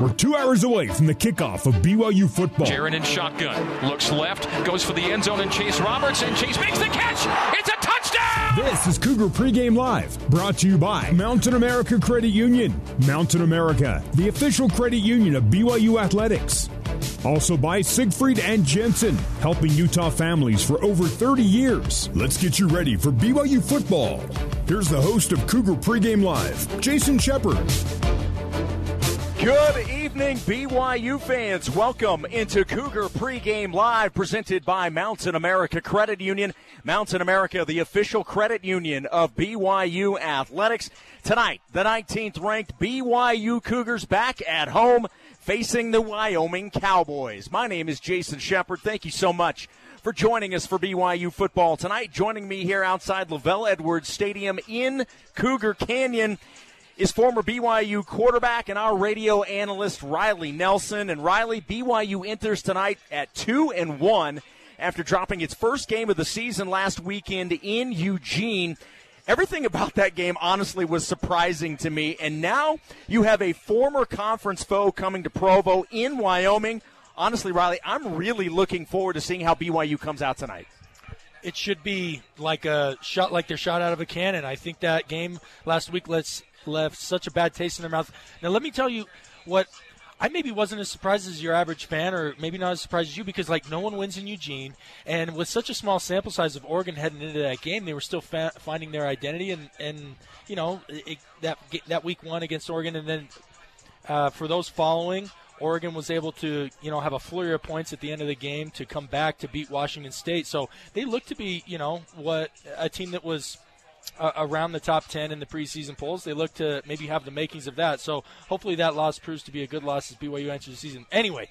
We're two hours away from the kickoff of BYU football. Jaren in shotgun. Looks left, goes for the end zone, and Chase Roberts, and Chase makes the catch. It's a touchdown! This is Cougar Pregame Live, brought to you by Mountain America Credit Union. Mountain America, the official credit union of BYU Athletics. Also by Siegfried and Jensen, helping Utah families for over 30 years. Let's get you ready for BYU football. Here's the host of Cougar Pregame Live, Jason Shepard. Good evening, BYU fans. Welcome into Cougar Pregame Live, presented by Mountain America Credit Union. Mountain America, the official credit union of BYU Athletics. Tonight, the 19th ranked BYU Cougars back at home facing the Wyoming Cowboys. My name is Jason Shepard. Thank you so much for joining us for BYU football tonight. Joining me here outside LaVell Edwards Stadium in Cougar Canyon is former BYU quarterback and our radio analyst Riley Nelson. And Riley, BYU enters tonight at two and one after dropping its first game of the season last weekend in Eugene. Everything about that game, honestly, was surprising to me. And now you have a former conference foe coming to Provo in Wyoming. Honestly, Riley, I'm really looking forward to seeing how BYU comes out tonight. It should be like a shot, like they're shot out of a cannon. I think that game last week left left such a bad taste in their mouth. Now, let me tell you what I maybe wasn't as surprised as your average fan, or maybe not as surprised as you, because like no one wins in Eugene, and with such a small sample size of Oregon heading into that game, they were still fa- finding their identity, and and you know it, that that week one against Oregon, and then uh, for those following. Oregon was able to, you know, have a flurry of points at the end of the game to come back to beat Washington State. So they looked to be, you know, what a team that was uh, around the top 10 in the preseason polls. They look to maybe have the makings of that. So hopefully that loss proves to be a good loss as BYU enters the season. Anyway,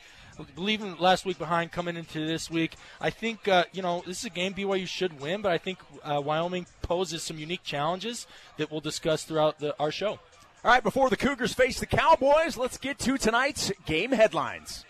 leaving last week behind, coming into this week, I think uh, you know this is a game BYU should win, but I think uh, Wyoming poses some unique challenges that we'll discuss throughout the, our show. All right, before the Cougars face the Cowboys, let's get to tonight's game headlines.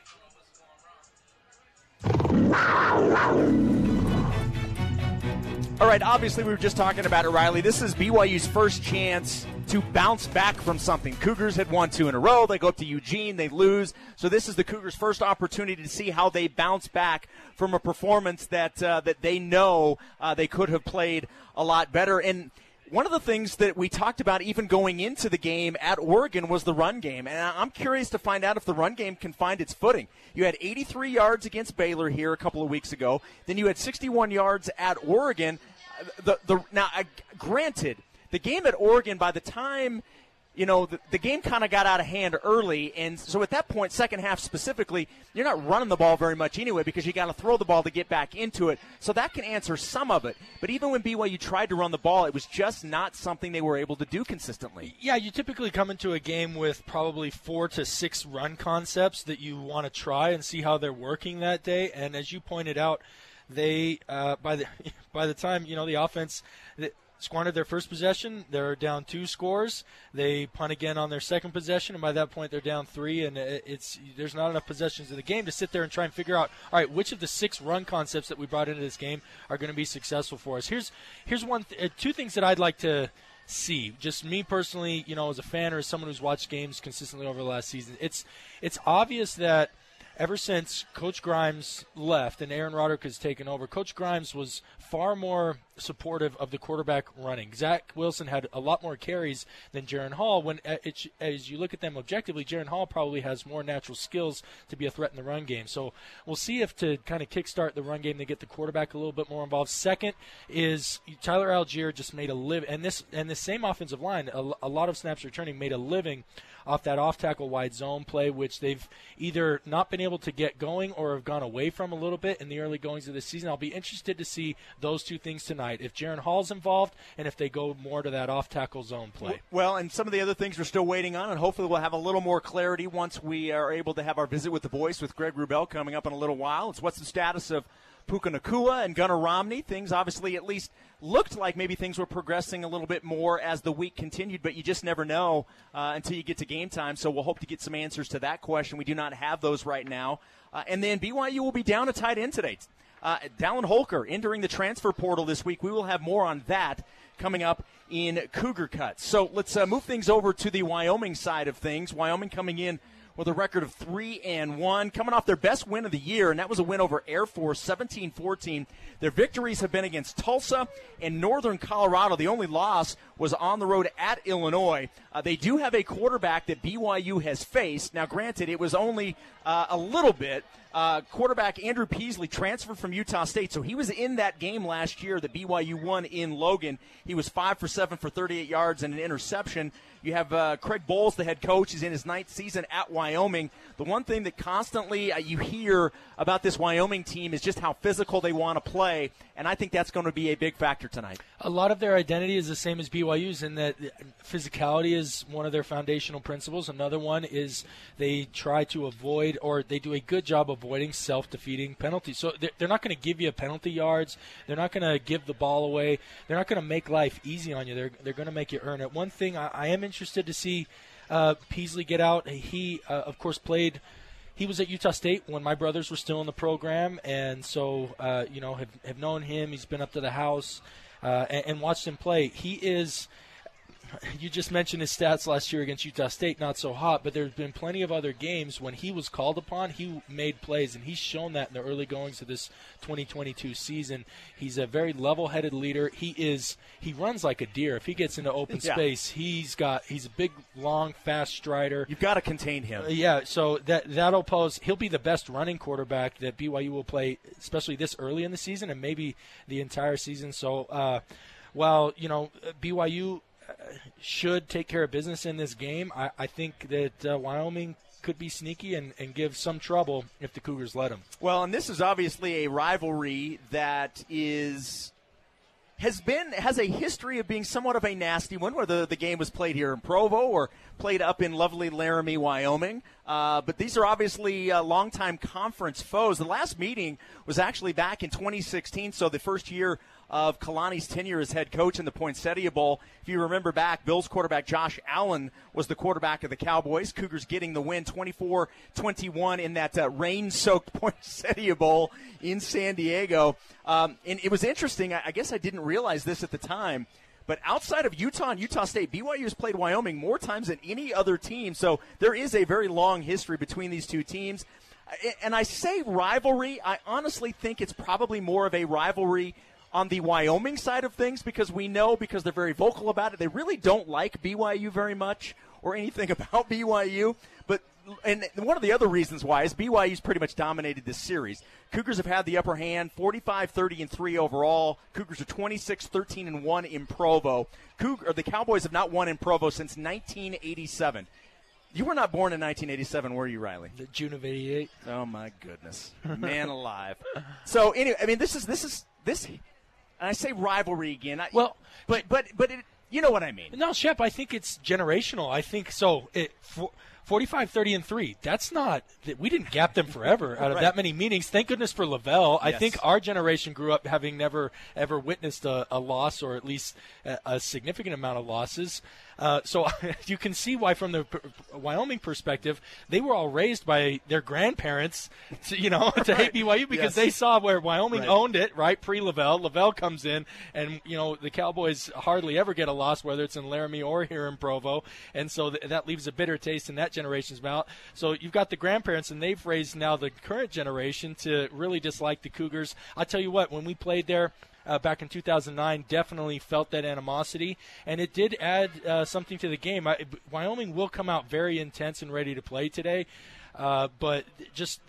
All right, obviously, we were just talking about it, Riley. This is BYU's first chance to bounce back from something. Cougars had won two in a row. They go up to Eugene, they lose. So this is the Cougars' first opportunity to see how they bounce back from a performance that uh, that they know uh, they could have played a lot better. And one of the things that we talked about even going into the game at Oregon was the run game. And I'm curious to find out if the run game can find its footing. You had 83 yards against Baylor here a couple of weeks ago. Then you had 61 yards at Oregon the the now granted the game at Oregon by the time you know the, the game kind of got out of hand early and so at that point second half specifically you're not running the ball very much anyway because you got to throw the ball to get back into it. So that can answer some of it. But even when BYU tried to run the ball it was just not something they were able to do consistently. Yeah you typically come into a game with probably four to six run concepts that you want to try and see how they're working that day. And as you pointed out they uh, by the by the time you know the offense squandered their first possession, they're down two scores. They punt again on their second possession, and by that point they're down three. And it's there's not enough possessions in the game to sit there and try and figure out all right which of the six run concepts that we brought into this game are going to be successful for us. Here's here's one th- uh, two things that I'd like to see. Just me personally, you know, as a fan or as someone who's watched games consistently over the last season, it's it's obvious that ever since Coach Grimes left and Aaron Roderick has taken over, Coach Grimes was far more supportive of the quarterback running. Zach Wilson had a lot more carries than Jaren Hall. When uh, it, as you look at them objectively, Jaren Hall probably has more natural skills to be a threat in the run game. So we'll see if to kind of kickstart the run game, they get the quarterback a little bit more involved. Second is Tyler Allgeier just made a live, and this and the same offensive line, a, a lot of snaps returning, made a living off that off tackle wide zone play, which they've either not been able to get going or have gone away from a little bit in the early goings of the season. I'll be interested to see those two things tonight. If Jaren Hall's involved and if they go more to that off tackle zone play. Well, and some of the other things we're still waiting on, and hopefully we'll have a little more clarity once we are able to have our visit with the voice with Greg Wrubell coming up in a little while. It's what's the status of Puka Nacua and Gunner Romney. Things obviously at least looked like maybe things were progressing a little bit more as the week continued, but you just never know uh, until you get to game time. So we'll hope to get some answers to that question. We do not have those right now. Uh, and then BYU will be down a tight end today. Uh, Dallin Holker entering the transfer portal this week. We will have more on that coming up in Cougar Cuts. So let's uh, move things over to the Wyoming side of things. Wyoming coming in with a record of 3 and 1, coming off their best win of the year, and that was a win over Air Force 17 14. Their victories have been against Tulsa and Northern Colorado. The only loss was on the road at Illinois. Uh, they do have a quarterback that BYU has faced. Now, granted, it was only uh, a little bit. Uh, quarterback Andrew Peasley transferred from Utah State, so he was in that game last year that BYU won in Logan. He was five for seven for 38 yards and an interception. You have uh, Craig Bowles, the head coach. He's in his ninth season at Wyoming. The one thing that constantly uh, you hear about this Wyoming team is just how physical they want to play, and I think that's going to be a big factor tonight. A lot of their identity is the same as BYU's in that physicality is one of their foundational principles. Another one is they try to avoid or they do a good job avoiding self-defeating penalties. So they're not going to give you penalty yards. They're not going to give the ball away. They're not going to make life easy on you. They're they're going to make you earn it. One thing I, I am interested to see uh, Peasley get out. He uh, of course played he was at Utah State when my brothers were still in the program, and so uh, you know have have known him. He's been up to the house uh, and, and, watched him play. He is you just mentioned his stats last year against Utah State, not so hot, but there's been plenty of other games when he was called upon, he made plays, and he's shown that in the early goings of this 2022 season. He's a very level-headed leader. He is he runs like a deer. If he gets into open yeah. space, he's got he's a big, long, fast strider. You've got to contain him. Uh, yeah, so that that'll pose. He'll be the best running quarterback that BYU will play, especially this early in the season and maybe the entire season. So. Uh, while you know BYU should take care of business in this game. I, I think that uh, Wyoming could be sneaky and, and give some trouble if the Cougars let them. Well, and this is obviously a rivalry that is has been has a history of being somewhat of a nasty one, whether the, game was played here in Provo or played up in lovely Laramie, Wyoming. Uh, but these are obviously uh, longtime conference foes. The last meeting was actually back in 2016, so the first year of Kalani's tenure as head coach in the Poinsettia Bowl. If you remember back, Bills quarterback Josh Allen was the quarterback of the Cowboys. Cougars getting the win 24 21 in that uh, rain soaked Poinsettia Bowl in San Diego. Um, and it was interesting. I, I guess I didn't realize this at the time. But outside of Utah and Utah State, BYU has played Wyoming more times than any other team. So there is a very long history between these two teams. And I say rivalry, I honestly think it's probably more of a rivalry on the Wyoming side of things because we know because they're very vocal about it, they really don't like BYU very much or anything about BYU. But and one of the other reasons why is BYU's pretty much dominated this series. Cougars have had the upper hand, 45-30 and 3 overall. Cougars are 26-13 and 1 in Provo. Cougar, the Cowboys have not won in Provo since 1987. You were not born in 1987, were you, Riley? The June of '88. Oh my goodness, man alive! So anyway, I mean, this is this is this and I say rivalry again. I, well, but but but it, you know what I mean. No, Shep, I think it's generational. I think so. It, for, 45, 30, and 3. That's not, we didn't gap them forever out of right. that many meetings. Thank goodness for LaVell Yes. I think our generation grew up having never, ever witnessed a, a loss or at least a, a significant amount of losses. Uh, so you can see why, from the Wyoming perspective, they were all raised by their grandparents, to, you know, to right. hate BYU because yes. they saw where Wyoming right. owned it, right? Pre LaVell, LaVell comes in, and you know the Cowboys hardly ever get a loss, whether it's in Laramie or here in Provo, and so th- that leaves a bitter taste in that generation's mouth. So you've got the grandparents, and they've raised now the current generation to really dislike the Cougars. I tell you what, when we played there uh, back in 2009 definitely felt that animosity, and it did add uh, something to the game. I, Wyoming will come out very intense and ready to play today, uh, but just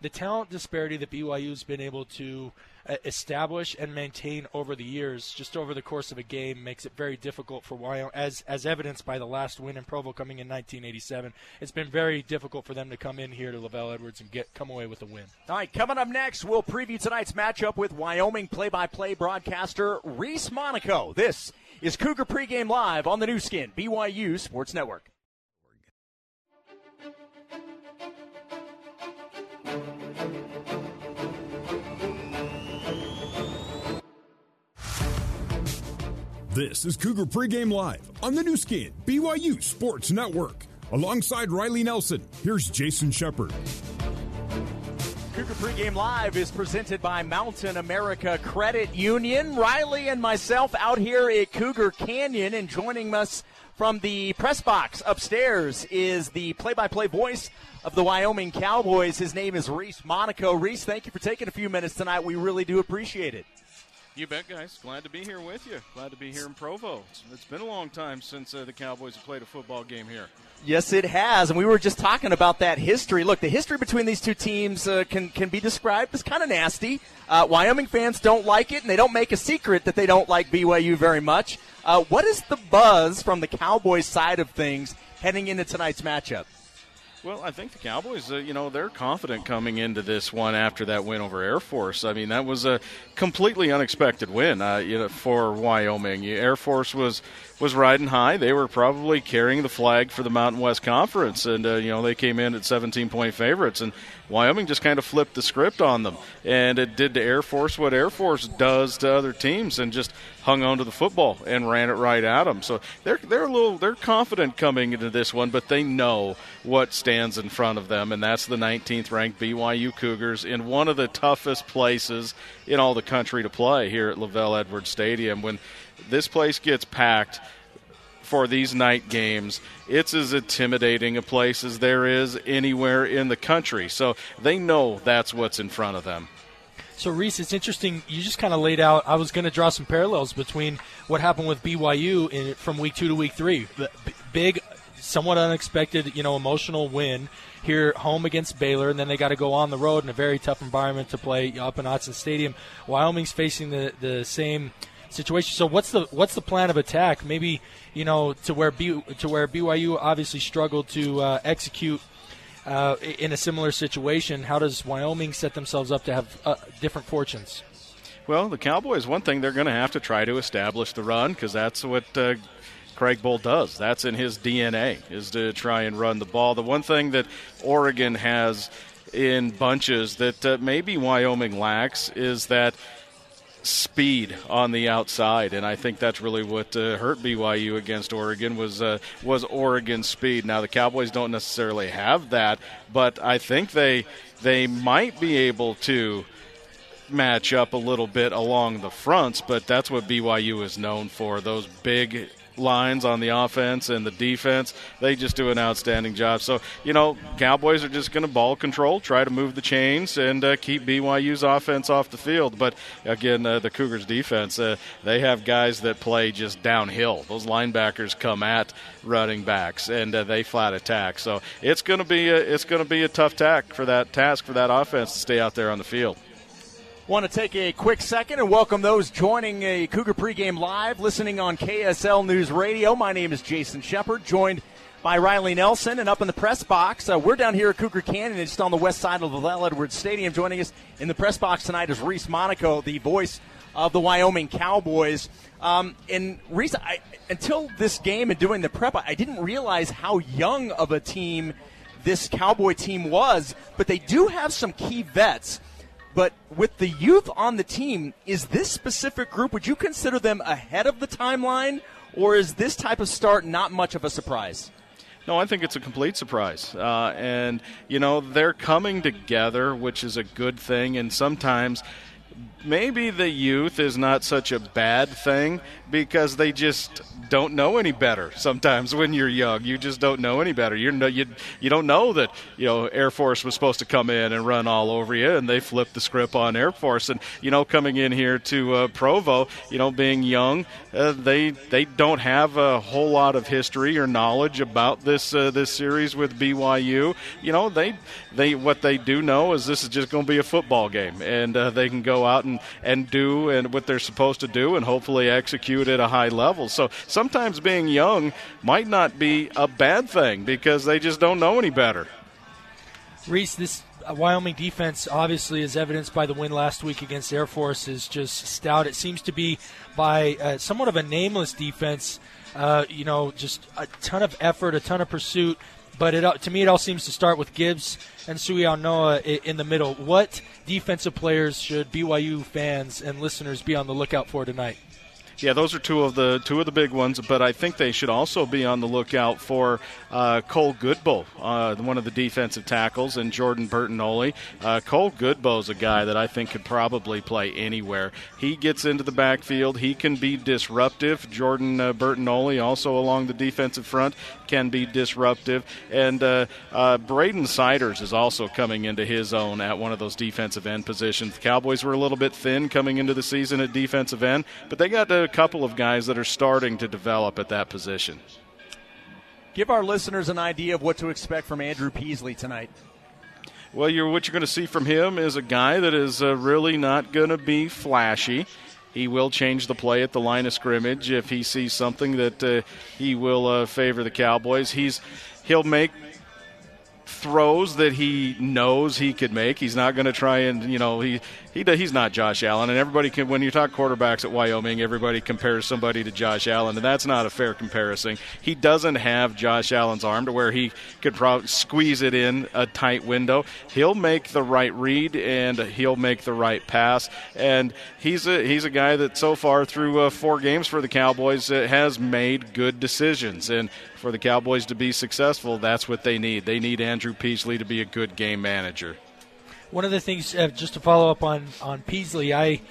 the talent disparity that BYU's been able to Uh, establish and maintain over the years, just over the course of a game, makes it very difficult for Wyoming, as as evidenced by the last win in Provo coming in 1987. It's been very difficult for them to come in here to LaVell Edwards and get come away with a win. All right, coming up next, we'll preview tonight's matchup with Wyoming play-by-play broadcaster Reese Monaco. This is Cougar pregame live on the Nu Skin BYU Sports Network. This is Cougar Pregame Live on the Nu Skin, BYU Sports Network. Alongside Riley Nelson, here's Jason Shepard. Cougar Pregame Live is presented by Mountain America Credit Union. Riley and myself out here at Cougar Canyon, and joining us from the press box upstairs is the play by play voice of the Wyoming Cowboys. His name is Reese Monaco. Reese, thank you for taking a few minutes tonight. We really do appreciate it. You bet, guys. Glad to be here with you. Glad to be here in Provo. It's been a long time since uh, the Cowboys have played a football game here. Yes, it has, and we were just talking about that history. Look, the history between these two teams uh, can can be described as kind of nasty. Uh, Wyoming fans don't like it, and they don't make a secret that they don't like BYU very much. Uh, what is the buzz from the Cowboys side of things heading into tonight's matchup? Well, I think the Cowboys, uh, you know, they're confident coming into this one after that win over Air Force. I mean, that was a completely unexpected win, uh, you know, for Wyoming. Air Force was was riding high. They were probably carrying the flag for the Mountain West Conference, and uh, you know they came in at 17 point favorites, and Wyoming just kind of flipped the script on them, and it did to Air Force what Air Force does to other teams, and just hung on to the football and ran it right at them. So they're they're a little they're confident coming into this one, but they know what stands in front of them, and that's the 19th ranked BYU Cougars in one of the toughest places in all the country to play here at LaVell Edwards Stadium. When this place gets packed for these night games, it's as intimidating a place as there is anywhere in the country. So they know that's what's in front of them. So, Reese, it's interesting. You just kind of laid out. I was going to draw some parallels between what happened with BYU in, from week two to week three. Big, somewhat unexpected, you know, emotional win here home against Baylor, and then they got to go on the road in a very tough environment to play up in Autzen Stadium. Wyoming's facing the the same situation. So what's the what's the plan of attack? Maybe you know to where B, to where BYU obviously struggled to uh, execute uh, in a similar situation. How does Wyoming set themselves up to have uh, different fortunes? Well, the Cowboys, one thing they're going to have to try to establish the run because that's what uh, Craig Bohl does. That's in his DNA is to try and run the ball. The one thing that Oregon has in bunches that uh, maybe Wyoming lacks is that speed on the outside, and I think that's really what uh, hurt BYU against Oregon was uh, was Oregon's speed. Now the Cowboys don't necessarily have that, but I think they they might be able to match up a little bit along the fronts, but that's what BYU is known for those big lines on the offense and the defense. They just do an outstanding job. So, you know, Cowboys are just going to ball control, try to move the chains, and uh, keep BYU's offense off the field. But again, uh, the Cougars' defense, uh, they have guys that play just downhill. Those linebackers come at running backs and uh, they flat attack. So it's going to be a, it's going to be a tough tack for that task for that offense to stay out there on the field. Want to take a quick second and welcome those joining a Cougar pregame live, listening on KSL News Radio. My name is Jason Shepard, joined by Riley Nelson, and up in the press box, uh, we're down here at Cougar Canyon, just on the west side of the LaVell Edwards Stadium. Joining us in the press box tonight is Reese Monaco, the voice of the Wyoming Cowboys. Um, and Reese, I, until this game and doing the prep, I didn't realize how young of a team this Cowboy team was, but they do have some key vets. But with the youth on the team, is this specific group, would you consider them ahead of the timeline, or is this type of start not much of a surprise? No, I think it's a complete surprise. Uh, and, you know, they're coming together, which is a good thing. And sometimes maybe the youth is not such a bad thing because they just don't know any better. Sometimes when you're young, you just don't know any better. You're no, you you don't know that you know Air Force was supposed to come in and run all over you, and they flipped the script on Air Force. And you know, coming in here to uh, Provo, you know, being young, uh, they they don't have a whole lot of history or knowledge about this uh, this series with BYU. You know, they they what they do know is this is just going to be a football game, and uh, they can go out and and do and what they're supposed to do, and hopefully execute at a high level. So sometimes being young might not be a bad thing because they just don't know any better. Reese, this Wyoming defense, obviously, as evidenced by the win last week against Air Force, is just stout. It seems to be by uh, somewhat of a nameless defense. Uh, you know, just a ton of effort, a ton of pursuit. But it, to me, it all seems to start with Gibbs and Suiaunoa in the middle. What defensive players should BYU fans and listeners be on the lookout for tonight? Yeah, those are two of the two of the big ones. But I think they should also be on the lookout for uh, Cole Godbout, uh, one of the defensive tackles, and Jordan Bertagnole. Uh, Cole is a guy that I think could probably play anywhere. He gets into the backfield. He can be disruptive. Jordan uh, Bertagnole also along the defensive front can be disruptive. And uh, uh, Braden Siders is also coming into his own at one of those defensive end positions. The Cowboys were a little bit thin coming into the season at defensive end, but they got a couple of guys that are starting to develop at that position. Give our listeners an idea of what to expect from Andrew Peasley tonight. Well, you're, what you're going to see from him is a guy that is uh, really not going to be flashy. He will change the play at the line of scrimmage if he sees something that uh, he will uh, favor the Cowboys. He's he'll make throws that he knows he could make. He's not going to try and you know he he he's not Josh Allen, and everybody can when you talk quarterbacks at Wyoming, everybody compares somebody to Josh Allen, and that's not a fair comparison. He doesn't have Josh Allen's arm to where he could probably squeeze it in a tight window. He'll make the right read and he'll make the right pass, and he's a he's a guy that so far through uh, four games for the Cowboys uh, has made good decisions, and for the Cowboys to be successful, that's what they need. They need Andrew Peasley to be a good game manager. One of the things, uh, just to follow up on on Peasley, I.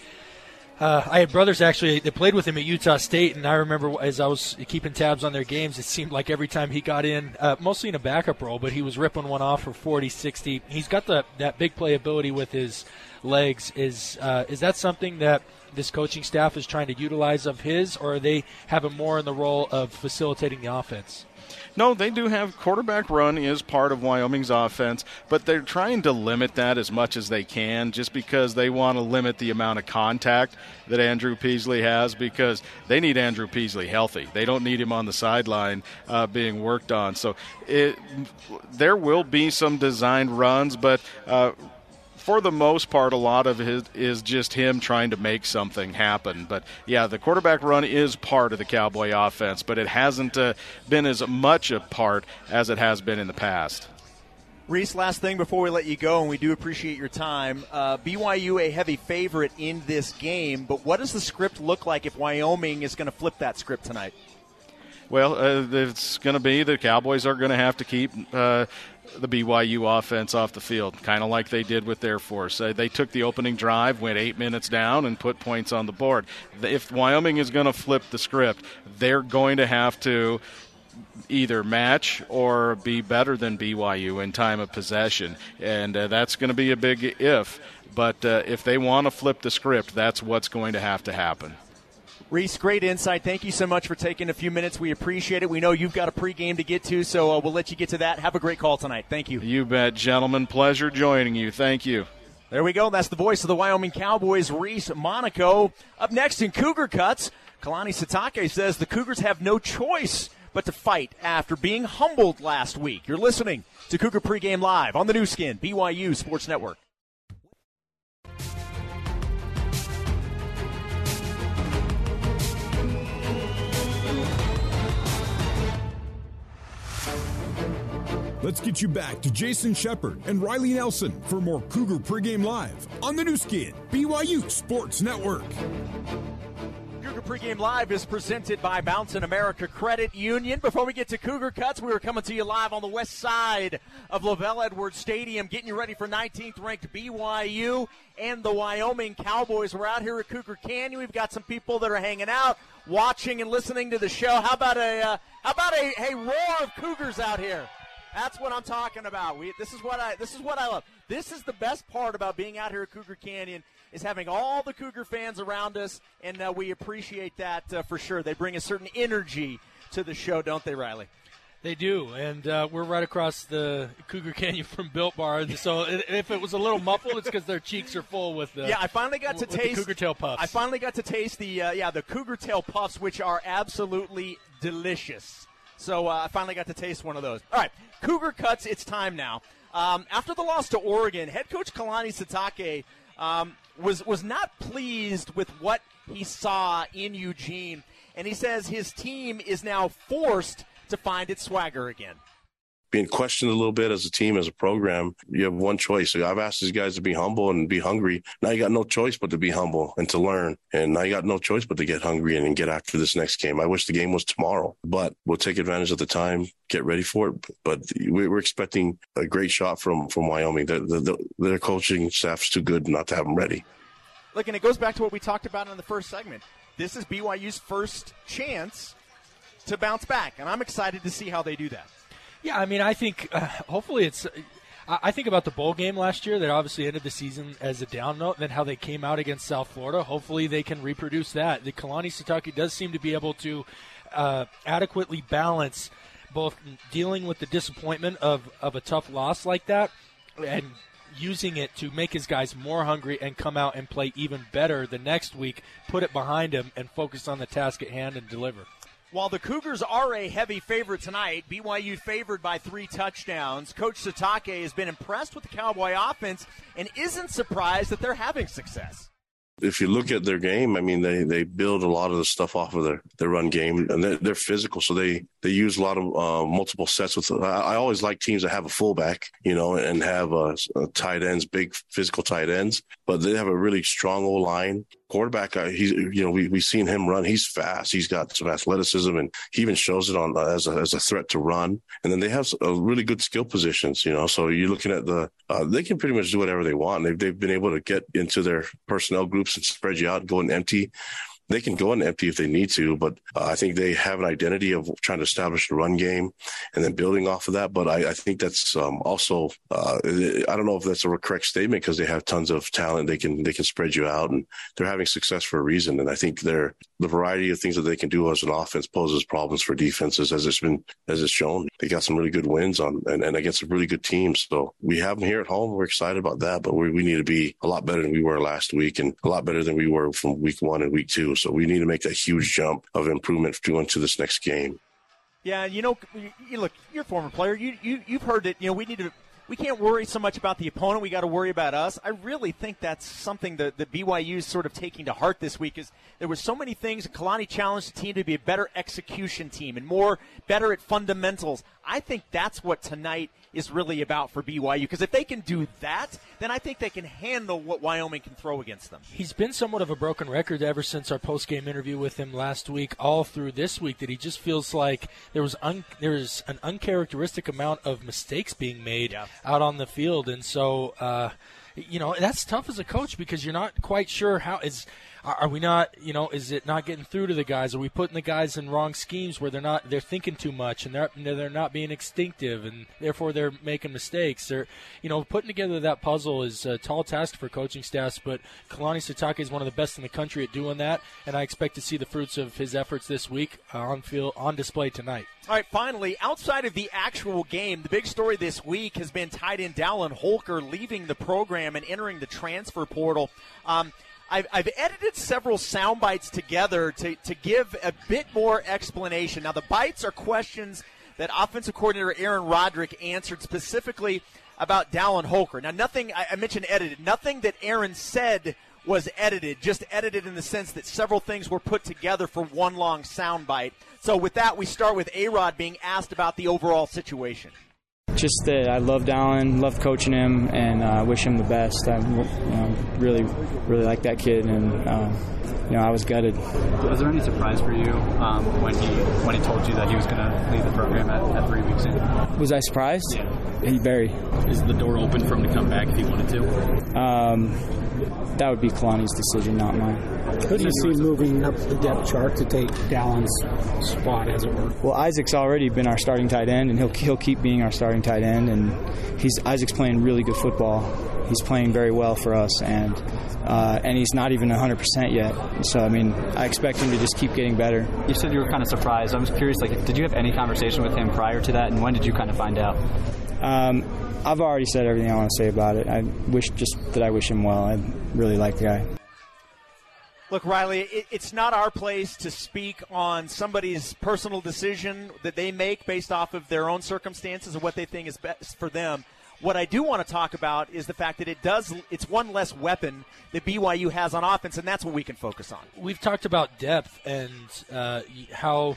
Uh, I had brothers actually that played with him at Utah State, and I remember as I was keeping tabs on their games, it seemed like every time he got in, uh, mostly in a backup role, but he was ripping one off for 40, 60. He's got the, that big playability with his legs. Is uh, is that something that this coaching staff is trying to utilize of his, or are they having more in the role of facilitating the offense? No, they do have quarterback run is part of Wyoming's offense, but they're trying to limit that as much as they can just because they want to limit the amount of contact that Andrew Peasley has because they need Andrew Peasley healthy. They don't need him on the sideline uh, being worked on. So it, there will be some designed runs, but uh, for the most part, a lot of it is just him trying to make something happen. But yeah, the quarterback run is part of the Cowboy offense, but it hasn't uh, been as much a part as it has been in the past. Reese, last thing before we let you go, and we do appreciate your time. Uh, BYU a heavy favorite in this game, but what does the script look like if Wyoming is going to flip that script tonight? Well, uh, it's going to be the Cowboys are going to have to keep uh, the BYU offense off the field, kind of like they did with Air Force. Uh, they took the opening drive, went eight minutes down, and put points on the board. If Wyoming is going to flip the script, they're going to have to either match or be better than BYU in time of possession, and uh, that's going to be a big if. But uh, if they want to flip the script, that's what's going to have to happen. Reese, great insight. Thank you so much for taking a few minutes. We appreciate it. We know you've got a pregame to get to, so uh, we'll let you get to that. Have a great call tonight. Thank you. You bet, gentlemen. Pleasure joining you. Thank you. There we go. That's the voice of the Wyoming Cowboys, Reese Monaco. Up next in Cougar Cuts, Kalani Sitake says the Cougars have no choice but to fight after being humbled last week. You're listening to Cougar Pregame Live on the Nu Skin, BYU Sports Network. Let's get you back to Jason Shepard and Riley Nelson for more Cougar Pregame Live on the Nu Skin, BYU Sports Network. Cougar Pregame Live is presented by Mountain America Credit Union. Before we get to Cougar Cuts, we are coming to you live on the west side of LaVell Edwards Stadium, getting you ready for 19th ranked BYU and the Wyoming Cowboys. We're out here at Cougar Canyon. We've got some people that are hanging out, watching and listening to the show. How about a uh, how about a, a roar of Cougars out here? That's what I'm talking about. We, this is what I this is what I love. This is the best part about being out here at Cougar Canyon is having all the Cougar fans around us, and uh, we appreciate that uh, for sure. They bring a certain energy to the show, don't they, Riley? They do, and uh, we're right across the Cougar Canyon from Built Bar. So if it was a little muffled, it's because their cheeks are full with the. Yeah, I finally got to taste Cougar Tail Puffs. I finally got to taste the uh, yeah the Cougar Tail Puffs, which are absolutely delicious. So uh, I finally got to taste one of those. All right, Cougar Cuts, it's time now. Um, after the loss to Oregon, head coach Kalani Sitake um, was was not pleased with what he saw in Eugene, and he says his team is now forced to find its swagger again. Being questioned a little bit as a team, as a program, you have one choice. I've asked these guys to be humble and be hungry. Now you got no choice but to be humble and to learn. And now you got no choice but to get hungry and, and get after this next game. I wish the game was tomorrow, but we'll take advantage of the time, get ready for it. But we're expecting a great shot from from Wyoming. The, the, the, their coaching staff's too good not to have them ready. Look, and it goes back to what we talked about in the first segment. This is BYU's first chance to bounce back, and I'm excited to see how they do that. Yeah, I mean, I think uh, hopefully it's. I think about the bowl game last year that obviously ended the season as a down note, and then how they came out against South Florida. Hopefully, they can reproduce that. The Kalani Sitake does seem to be able to uh, adequately balance both dealing with the disappointment of, of a tough loss like that and using it to make his guys more hungry and come out and play even better the next week, put it behind him, and focus on the task at hand and deliver. While the Cougars are a heavy favorite tonight, BYU favored by three touchdowns. Coach Sitake has been impressed with the Cowboy offense and isn't surprised that they're having success if you look at their game, I mean, they, they build a lot of the stuff off of their, their run game and they're, they're physical. So they, they use a lot of uh, multiple sets with, I, I, always like teams that have a fullback, you know, and have uh, tight ends, big physical tight ends, but they have a really strong O line quarterback, uh, he's you know we we've seen him run. He's fast. He's got some athleticism, and he even shows it on uh, as a, as a threat to run. And then they have a really good skill positions. You know, so you're looking at the uh, they can pretty much do whatever they want. They've they've been able to get into their personnel groups and spread you out and go and empty they can go in empty if they need to, but uh, I think they have an identity of trying to establish a run game and then building off of that. But I, I think that's um, also uh, I don't know if that's a correct statement because they have tons of talent. They can they can spread you out and they're having success for a reason. And I think they're the variety of things that they can do as an offense poses problems for defenses as it's been as it's shown. They got some really good wins on and, and against some really good teams. So we have them here at home. We're excited about that, but we, we need to be a lot better than we were last week and a lot better than we were from week one and week two. So we need to make that huge jump of improvement going to this next game. Yeah, you know, you look, you're a former player. You you you've heard it. You know, we need to. We can't worry so much about the opponent. We got to worry about us. I really think that's something that the BYU is sort of taking to heart this week. Is there were so many things. Kalani challenged the team to be a better execution team and more better at fundamentals. I think that's what tonight is really about for BYU. Because if they can do that, then I think they can handle what Wyoming can throw against them. He's been somewhat of a broken record ever since our post game interview with him last week, all through this week. That he just feels like there was un- there was an uncharacteristic amount of mistakes being made yeah. out on the field, and so. Uh, you know that's tough as a coach because you're not quite sure how is are we not you know is it not getting through to the guys? Are we putting the guys in wrong schemes where they're not they're thinking too much and they're they're not being instinctive and therefore they're making mistakes? They're you know putting together that puzzle is a tall task for coaching staffs but Kalani Sitake is one of the best in the country at doing that and I expect to see the fruits of his efforts this week uh, on field on display tonight. All right finally outside of the actual game the big story this week has been tight end Dallin Holker leaving the program and entering the transfer portal. Um, I've, I've edited several sound bites together to, to give a bit more explanation. Now, the bites are questions that offensive coordinator Aaron Roderick answered specifically about Dallin Holker. Now, nothing, I, I mentioned edited, nothing that Aaron said was edited, just edited in the sense that several things were put together for one long sound bite. So, with that, we start with A Rod being asked about the overall situation just that I loved Dallin, loved coaching him, and I uh, wish him the best. I you know, really, really like that kid, and uh, you know, I was gutted. Was there any surprise for you um, when he when he told you that he was going to leave the program at, at, three weeks in? Was I surprised? Yeah. He very. Is the door open for him to come back if he wanted to? Um, that would be Kalani's decision, not mine. Who do you see moving up the depth chart to take Dallin's spot, as it were? Well, Isaac's already been our starting tight end, and he'll he'll keep being our starting tight end. And he's Isaac's playing really good football. He's playing very well for us, and uh, and he's not even 100% yet. So I mean, I expect him to just keep getting better. You said you were kind of surprised. I was curious, like, did you have any conversation with him prior to that, and when did you kind of find out? Um, I've already said everything I want to say about it. I wish just that I wish him well. I really like the guy. Look, Riley, it, it's not our place to speak on somebody's personal decision that they make based off of their own circumstances and what they think is best for them. What I do want to talk about is the fact that it does it's one less weapon that BYU has on offense, and that's what we can focus on. We've talked about depth and uh, how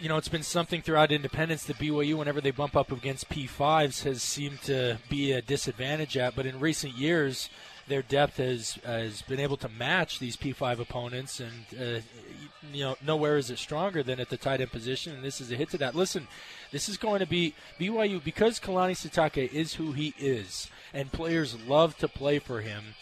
you know, it's been something throughout independence that BYU, whenever they bump up against P5s, has seemed to be a disadvantage at. But in recent years, their depth has has been able to match these P5 opponents, and uh, you know, nowhere is it stronger than at the tight end position. And this is a hit to that. Listen, this is going to be BYU because Kalani Sitake is who he is, and players love to play for him.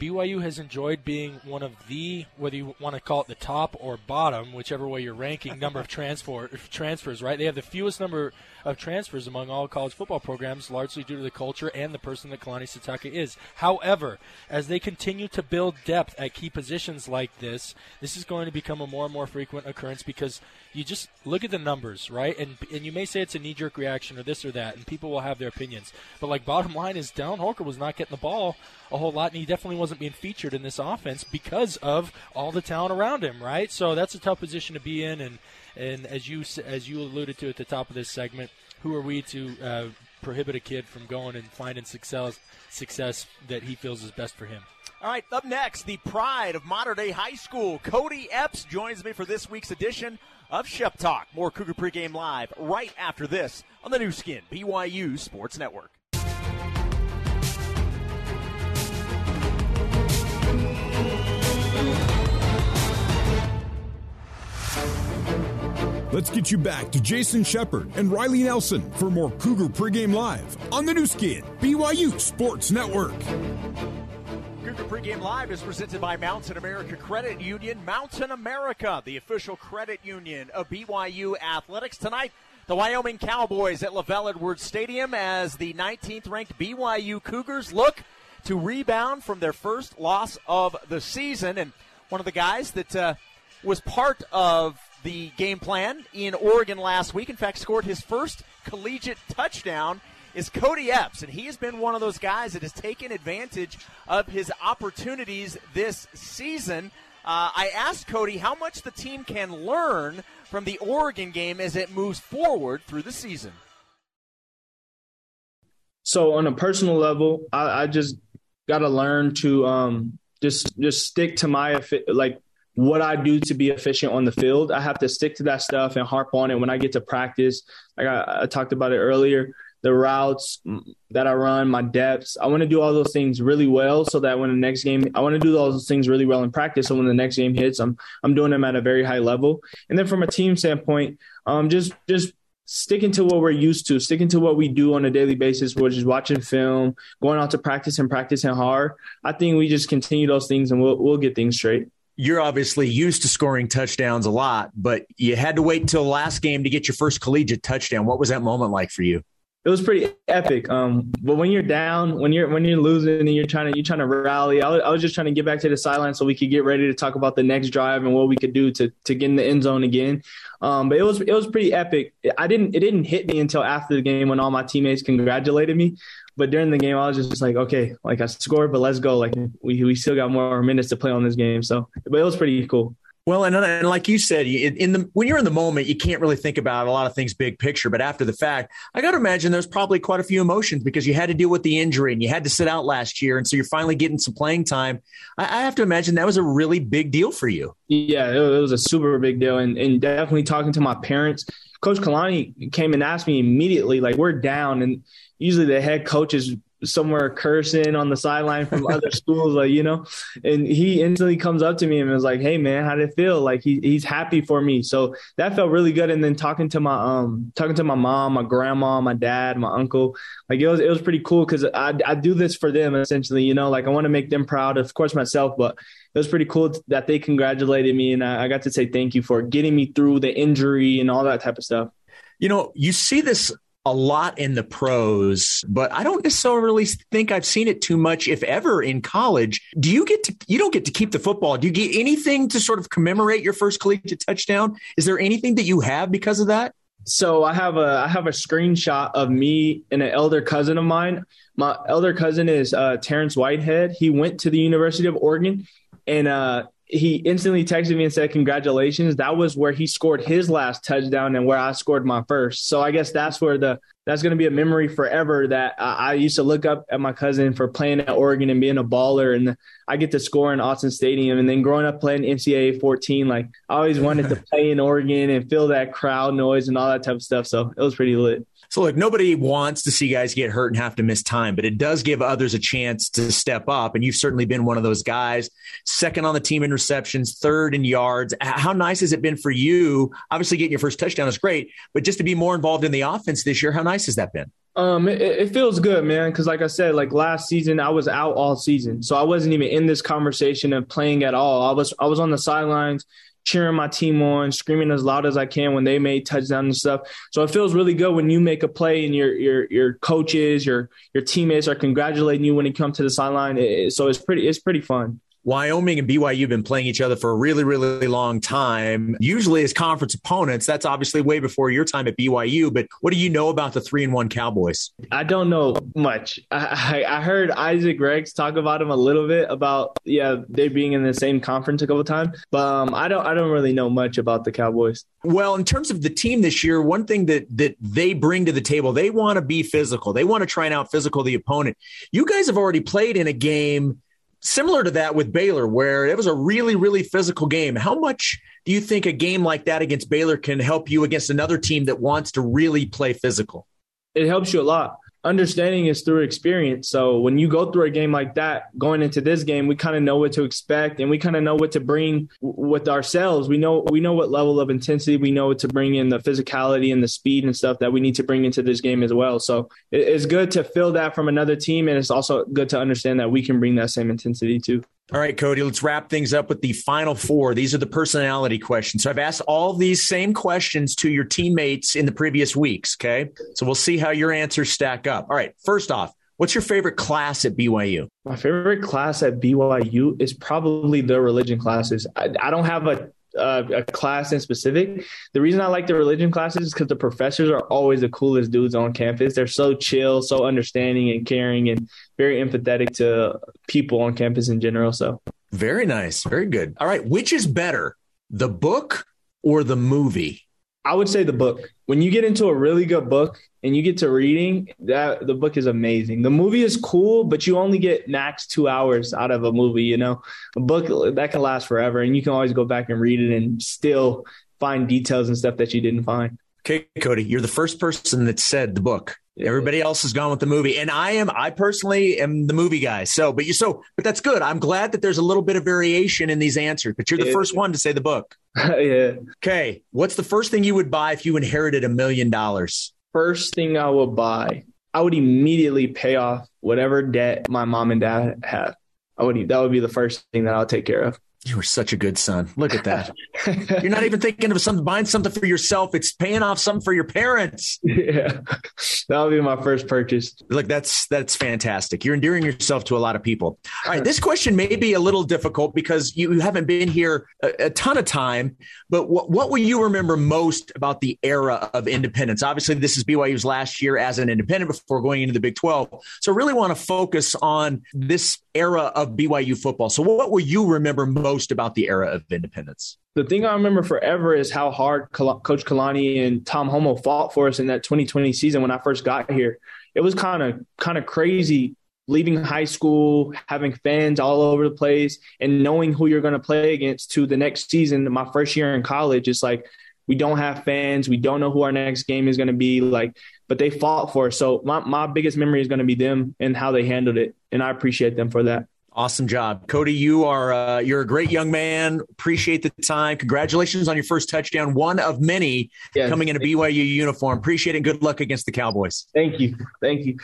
BYU has enjoyed being one of the, whether you want to call it the top or bottom, whichever way you're ranking, number of transfer transfers. Right? They have the fewest number of transfers among all college football programs, largely due to the culture and the person that Kalani Sitake is. However, as they continue to build depth at key positions like this, this is going to become a more and more frequent occurrence because you just look at the numbers, right? And and you may say it's a knee jerk reaction or this or that, and people will have their opinions. But like bottom line is, Dallin Holker was not getting the ball a whole lot, and he definitely wasn't being featured in this offense because of all the talent around him, right? So that's a tough position to be in, and and as you as you alluded to at the top of this segment, who are we to uh, prohibit a kid from going and finding success success that he feels is best for him? All right, up next, the pride of Mater Dei high school. Cody Epps joins me for this week's edition of Shep Talk. More Cougar pregame live right after this on the Nu Skin BYU Sports Network. Let's get you back to Jason Shepard and Riley Nelson for more Cougar pregame live on the Nu Skin BYU Sports Network. Cougar pregame live is presented by Mountain America Credit Union. Mountain America, the official credit union of BYU athletics tonight. The Wyoming Cowboys at LaVell Edwards Stadium as the 19th ranked BYU Cougars look to rebound from their first loss of the season. And one of the guys that uh, was part of the game plan in Oregon last week. In fact, scored his first collegiate touchdown is Cody Epps, and he has been one of those guys that has taken advantage of his opportunities this season. Uh, I asked Cody how much the team can learn from the Oregon game as it moves forward through the season. So, on a personal level, I, I just got to learn to um, just just stick to my like what I do to be efficient on the field. I have to stick to that stuff and harp on it when I get to practice. Like I, I talked about it earlier, the routes that I run, my depths. I want to do all those things really well so that when the next game, I want to do all those things really well in practice. So when the next game hits, I'm I'm doing them at a very high level. And then from a team standpoint, um, just just sticking to what we're used to, sticking to what we do on a daily basis, which is watching film, going out to practice and practicing hard. I think we just continue those things and we'll we'll get things straight you're obviously used to scoring touchdowns a lot, but you had to wait until last game to get your first collegiate touchdown. What was that moment like for you? It was pretty epic. Um, but when you're down, when you're when you're losing, and you're trying to you're trying to rally. I was, I was just trying to get back to the sideline so we could get ready to talk about the next drive and what we could do to to get in the end zone again. Um, but it was it was pretty epic. I didn't it didn't hit me until after the game when all my teammates congratulated me. But during the game, I was just like, okay, like I scored, but let's go. Like we we still got more minutes to play on this game. So, but it was pretty cool. Well, and, uh, and like you said, in the when you're in the moment, you can't really think about a lot of things big picture. But after the fact, I got to imagine there's probably quite a few emotions because you had to deal with the injury and you had to sit out last year, and so you're finally getting some playing time. I, I have to imagine that was a really big deal for you. Yeah, it was a super big deal, and, and definitely talking to my parents. Coach Kalani came and asked me immediately, like, we're down, and usually the head coach is somewhere cursing on the sideline from other schools, like you know, and he instantly comes up to me and was like, "Hey man, how did it feel?" Like he he's happy for me, so that felt really good. And then talking to my um talking to my mom, my grandma, my dad, my uncle, like it was it was pretty cool because I I do this for them essentially, you know, like I want to make them proud, of course myself, but it was pretty cool that they congratulated me and I, I got to say thank you for getting me through the injury and all that type of stuff. You know, you see this a lot in the pros, but I don't necessarily think I've seen it too much, if ever, in college. Do you get to, you don't get to keep the football. Do you get anything to sort of commemorate your first collegiate touchdown? Is there anything that you have because of that? So I have a I have a screenshot of me and an elder cousin of mine. My elder cousin is uh, Terrence Whitehead. He went to the University of Oregon, and uh, he instantly texted me and said congratulations that was where he scored his last touchdown and where i scored my first so i guess that's where the that's going to be a memory forever that I, I, used to look up at my cousin for playing at Oregon and being a baller. And I get to score in Autzen Stadium. And then growing up playing NCAA 14, like I always wanted to play in Oregon and feel that crowd noise and all that type of stuff. So it was pretty lit. So, look, nobody wants to see guys get hurt and have to miss time, but it does give others a chance to step up. And you've certainly been one of those guys. Second on the team in receptions, third in yards. How nice has it been for you? Obviously, getting your first touchdown is great, but just to be more involved in the offense this year, how nice has that been? Um, it, it feels good, man. Because like I said, like last season, I was out all season, so I wasn't even in this conversation of playing at all. I was I was on the sidelines cheering my team on, screaming as loud as I can when they made touchdowns and stuff. So it feels really good when you make a play and your your your coaches, your your teammates are congratulating you when you come to the sideline. It, so it's pretty it's pretty fun. Wyoming and BYU have been playing each other for a really, really long time, usually as conference opponents. That's obviously way before your time at BYU. But what do you know about the three and one Cowboys? I don't know much. I, I, heard Isaac Rex talk about them a little bit about yeah they being in the same conference a couple times, but um, I don't I don't really know much about the Cowboys. Well, in terms of the team this year, one thing that that they bring to the table, they want to be physical. They want to try and out physical the opponent. You guys have already played in a game similar to that with Baylor, where it was a really, really physical game. How much do you think a game like that against Baylor can help you against another team that wants to really play physical? It helps you a lot understanding is through experience. So when you go through a game like that, going into this game, we kind of know what to expect and we kind of know what to bring with ourselves. We know we know what level of intensity we know to bring in the physicality and the speed and stuff that we need to bring into this game as well. So it's good to feel that from another team, and it's also good to understand that we can bring that same intensity too. All right, Cody, let's wrap things up with the final four. These are the personality questions. So I've asked all these same questions to your teammates in the previous weeks. Okay. So we'll see how your answers stack up. All right. First off, what's your favorite class at BYU? My favorite class at BYU is probably the religion classes. I, I don't have a uh, a class in specific. The reason I like the religion classes is because the professors are always the coolest dudes on campus. They're so chill, so understanding and caring, and very empathetic to people on campus in general. So very nice, very good. All right, which is better, the book or the movie? I would say the book. When you get into a really good book and you get to reading, that the book is amazing. The movie is cool, but you only get max two hours out of a movie. You know, a book that can last forever, and you can always go back and read it and still find details and stuff that you didn't find. Okay, Cody, you're the first person that said the book. Everybody else has gone with the movie, and I am. I personally am the movie guy. So, but you so, but that's good. I'm glad that there's a little bit of variation in these answers. But you're the yeah. first one to say the book. yeah. Okay. What's the first thing you would buy if you inherited a million dollars? First thing I would buy, I would immediately pay off whatever debt my mom and dad have. I would. That would be the first thing that I'll take care of. You were such a good son. Look at that. You're not even thinking of something, buying something for yourself. It's paying off something for your parents. Yeah, that'll be my first purchase. Look, that's that's fantastic. You're endearing yourself to a lot of people. All right, this question may be a little difficult because you, haven't been here a, a ton of time. But what, what will you remember most about the era of independence? Obviously, this is BYU's last year as an independent before going into the Big 12. So, really want to focus on this era of BYU football. So, what will you remember most about the era of independence? The thing I remember forever is how hard Coach Kalani and Tom Holmoe fought for us in that 2020 season when I first got here. It was kind of kind of crazy leaving high school, having fans all over the place, and knowing who you're going to play against to the next season. My first year in college, it's like we don't have fans, we don't know who our next game is going to be. Like, but they fought for us. So my my biggest memory is going to be them and how they handled it, and I appreciate them for that. Awesome job, Cody. You are uh, you're a great young man. Appreciate the time. Congratulations on your first touchdown, one of many yes, coming in a BYU uniform. Appreciate it. Good luck against the Cowboys. Thank you. Thank you.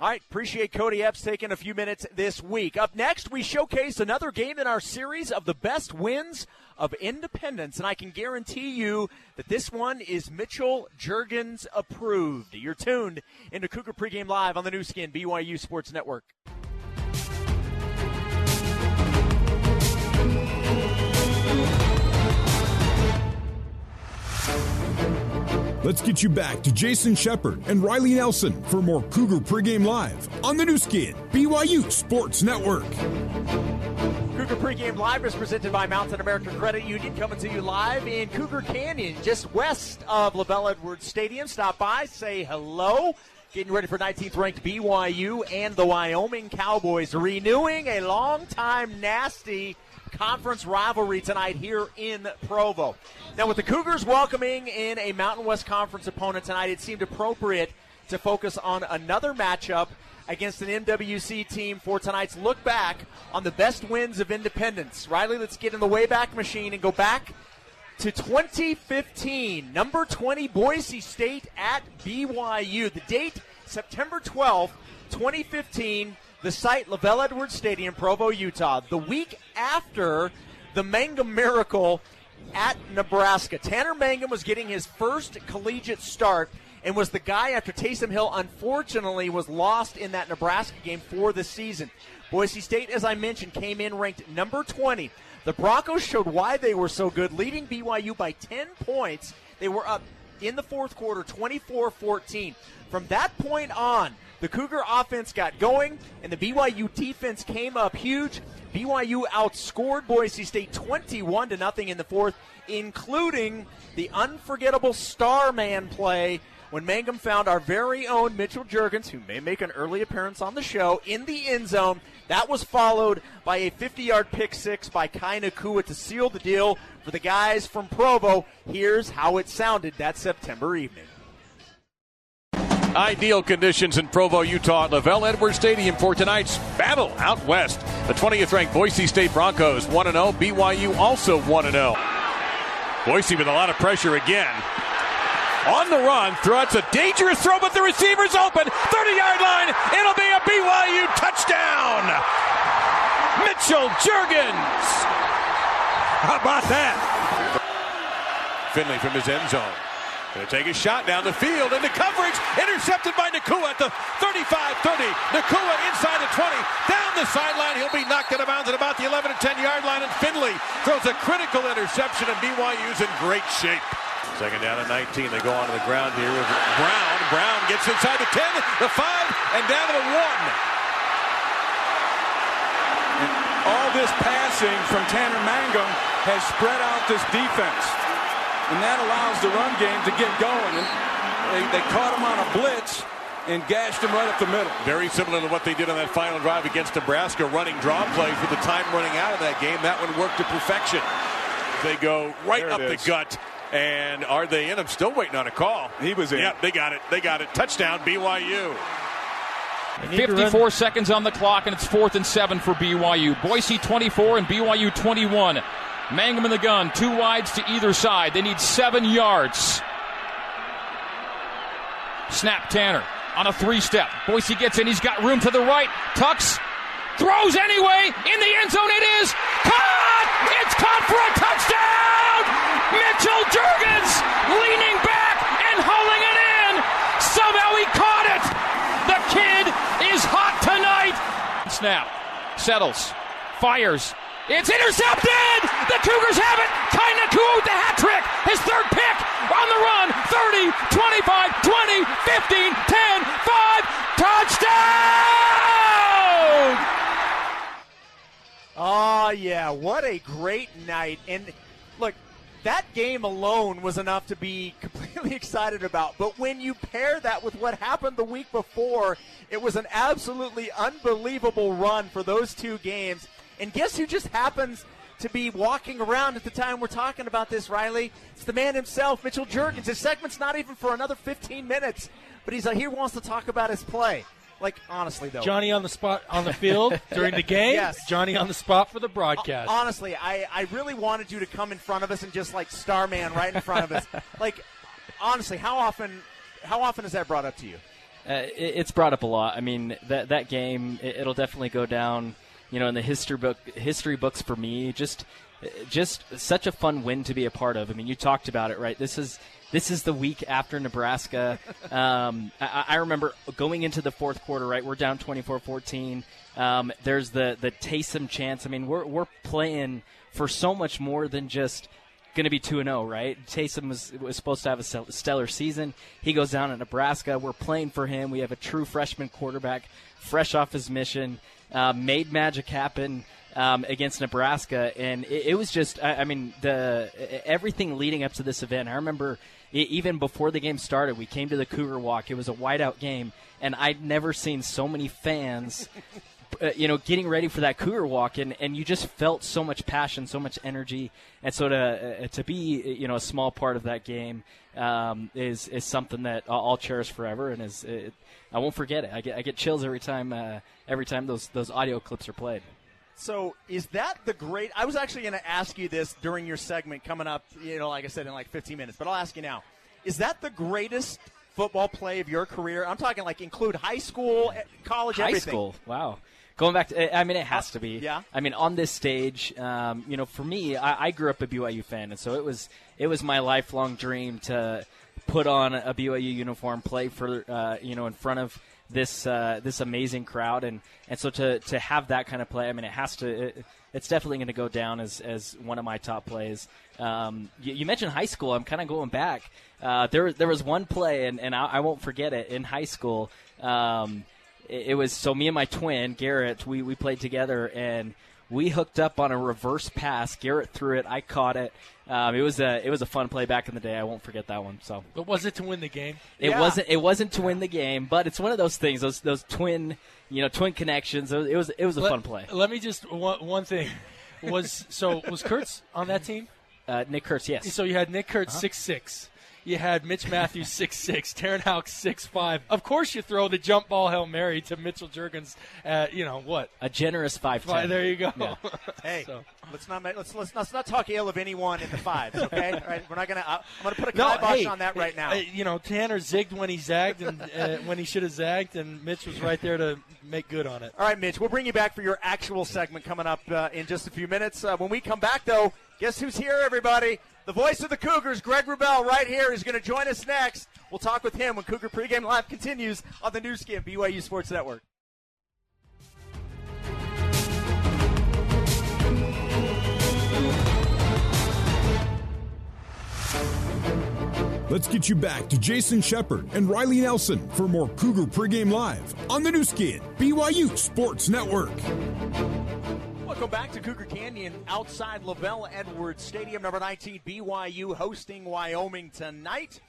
All right, appreciate Cody Epps taking a few minutes this week. Up next, we showcase another game in our series of the best wins of independence, and I can guarantee you that this one is Mitchell Juergens approved. You're tuned into Cougar Pregame Live on the Nu Skin BYU Sports Network. Let's get you back to Jason Shepard and Riley Nelson for more Cougar Pregame Live on the Nu Skin, BYU Sports Network. Cougar pregame live is presented by Mountain America Credit Union, coming to you live in Cougar Canyon, just west of LaVell Edwards Stadium. Stop by, say hello. Getting ready for 19th ranked BYU and the Wyoming Cowboys, renewing a long time nasty conference rivalry tonight here in Provo. Now, with the Cougars welcoming in a Mountain West Conference opponent tonight, it seemed appropriate to focus on another matchup against an MWC team for tonight's look back on the best wins of independence. Riley, let's get in the Wayback Machine and go back to 2015. Number 20 Boise State at BYU. The date, September 12th, 2015. The site, LaVell Edwards Stadium, Provo, Utah. The week after the Mangum Miracle at Nebraska. Tanner Mangum was getting his first collegiate start and was the guy after Taysom Hill unfortunately was lost in that Nebraska game for the season. Boise State, as I mentioned, came in ranked number 20. The Broncos showed why they were so good, leading BYU by 10 points. They were up in the fourth quarter 24 14. From that point on, the Cougar offense got going, and the BYU defense came up huge. BYU outscored Boise State 21 to nothing in the fourth, including the unforgettable Starman play when Mangum found our very own Mitchell Juergens, who may make an early appearance on the show, in the end zone. That was followed by a 50 yard pick six by Kai Nacua to seal the deal for the guys from Provo. Here's how it sounded that September evening. Ideal conditions in Provo, Utah at LaVell Edwards Stadium for tonight's battle out west. The 20th ranked Boise State Broncos 1 0, BYU also 1 0. Boise with a lot of pressure again on the run. Throw. It's a dangerous throw, but the receiver's open. 30 yard line. It'll be a BYU touchdown. Mitchell Juergens. How about that? Finley from his end zone. Going to take a shot down the field into coverage. Intercepted by Nacua at the 35-30. Nacua inside the 20. Down the sideline. He'll be knocked out of bounds at about the 11 to 10 yard line. And Finley throws a critical interception and BYU's in great shape. Second down and 19. They go onto the ground here with Brown. Brown gets inside the 10, the 5, and down to the 1. And all this passing from Tanner Mangum has spread out this defense. And that allows the run game to get going. And they, they caught him on a blitz and gashed him right up the middle. Very similar to what they did on that final drive against Nebraska, running draw plays with the time running out of that game. That one worked to perfection. They go right up the gut and are they in? I'm still waiting on a call. He was in. Yep, they got it. They got it. Touchdown, BYU. 54 seconds on the clock, and it's fourth and seven for BYU. Boise 24 and BYU 21. Mangum in the gun, two wides to either side. They need seven yards. Snap Tanner on a three step. Boise gets in. He's got room to the right. Tucks. Throws anyway. In the end zone it is. Caught! It's caught for a touchdown! Mitchell Juergens leaning back and hauling it in. Somehow he caught it. The kid is hot tonight. Snap. Settles. Fires. It's intercepted! The Cougars have it! Kai Nacua with the hat trick! His third pick on the run! 30, 25, 20, 15, 10, 5, touchdown! Oh, yeah. What a great night. And look, that game alone was enough to be completely excited about. But when you pair that with what happened the week before, it was an absolutely unbelievable run for those two games. And guess who just happens to be walking around at the time we're talking about this, Riley? It's the man himself, Mitchell Juergens. His segment's not even for another 15 minutes, but he's like, he wants to talk about his play. Like honestly, though, Johnny on the spot on the field during the game. Yes. Johnny on the spot for the broadcast. Honestly, I, I really wanted you to come in front of us and just like Starman right in front of us. like, honestly, how often how often is that brought up to you? Uh, it, it's brought up a lot. I mean, that that game, it, it'll definitely go down, you know, in the history book history books for me. Just just such a fun win to be a part of. I mean, you talked about it, right? This is this is the week after Nebraska. Um, I, I, remember going into the fourth quarter, right? We're down 24 14. Um, there's the, the Taysom chance. I mean, we're, we're playing for so much more than just going to be 2 0, right? Taysom was, was supposed to have a stellar season. He goes down at Nebraska. We're playing for him. We have a true freshman quarterback, fresh off his mission, uh, made magic happen. um, against Nebraska, and it, it was just I, I mean the everything leading up to this event. I remember even before the game started, we came to the Cougar Walk. It was a whiteout game, and I'd never seen so many fans. Uh, you know, getting ready for that Cougar walk, and, and you just felt so much passion, so much energy, and so to uh, to be you know a small part of that game um, is is something that I'll, I'll cherish forever, and is it, I won't forget it. I get I get chills every time uh, every time those those audio clips are played. So is that the great? I was actually going to ask you this during your segment coming up. You know, like I said, in like 15 minutes. But I'll ask you now. Is that the greatest football play of your career? I'm talking like include high school, eh, college, high everything. school. Wow. Going back to, I mean, it has to be. Yeah. I mean, on this stage, um, you know, for me, I, I grew up a BYU fan, and so it was it was my lifelong dream to put on a BYU uniform, play for, uh, you know, in front of this uh, this amazing crowd, and, and so to, to have that kind of play, I mean, it has to. It, it's definitely going to go down as, as one of my top plays. Um, you, you, mentioned high school. I'm kind of going back. Uh, there there was one play, and, and I, I won't forget it. In high school, um, it, it was so me and my twin Garrett. We we played together, and we hooked up on a reverse pass. Garrett threw it. I caught it. Um, it was a it was a fun play back in the day. I won't forget that one. So, but was it to win the game? It yeah. wasn't. It wasn't to win the game, but it's one of those things. Those those twin, you know, twin connections. It was it was a let, fun play. Let me just one, one thing was so was Kurtz on that team? Uh, Nick Kurtz, yes. So you had Nick Kurtz uh-huh. six six you had Mitch Mathews six six, Terenn Houk six five. Of course, you throw the jump ball hail mary to Mitchell Juergens at you know what a generous five. Five, there you go. Yeah. hey, so. let's not let's, let's let's not talk ill of anyone in the fives. Okay, All right, we're not gonna. Uh, I'm gonna put a kibosh no, hey, on that right now. Uh, you know, Tanner zigged when he zagged and uh, when he should have zagged, and Mitch was right there to make good on it. All right, Mitch, we'll bring you back for your actual segment coming up uh, in just a few minutes. Uh, when we come back, though, guess who's here, everybody? The voice of the Cougars, Greg Wrubell, right here, is going to join us next. We'll talk with him when Cougar Pregame Live continues on the Nu Skin BYU Sports Network. Let's get you back to Jason Shepard and Riley Nelson for more Cougar Pregame Live on the Nu Skin BYU Sports Network. Welcome back to Cougar Canyon outside LaVell Edwards Stadium, number 19, BYU hosting Wyoming tonight.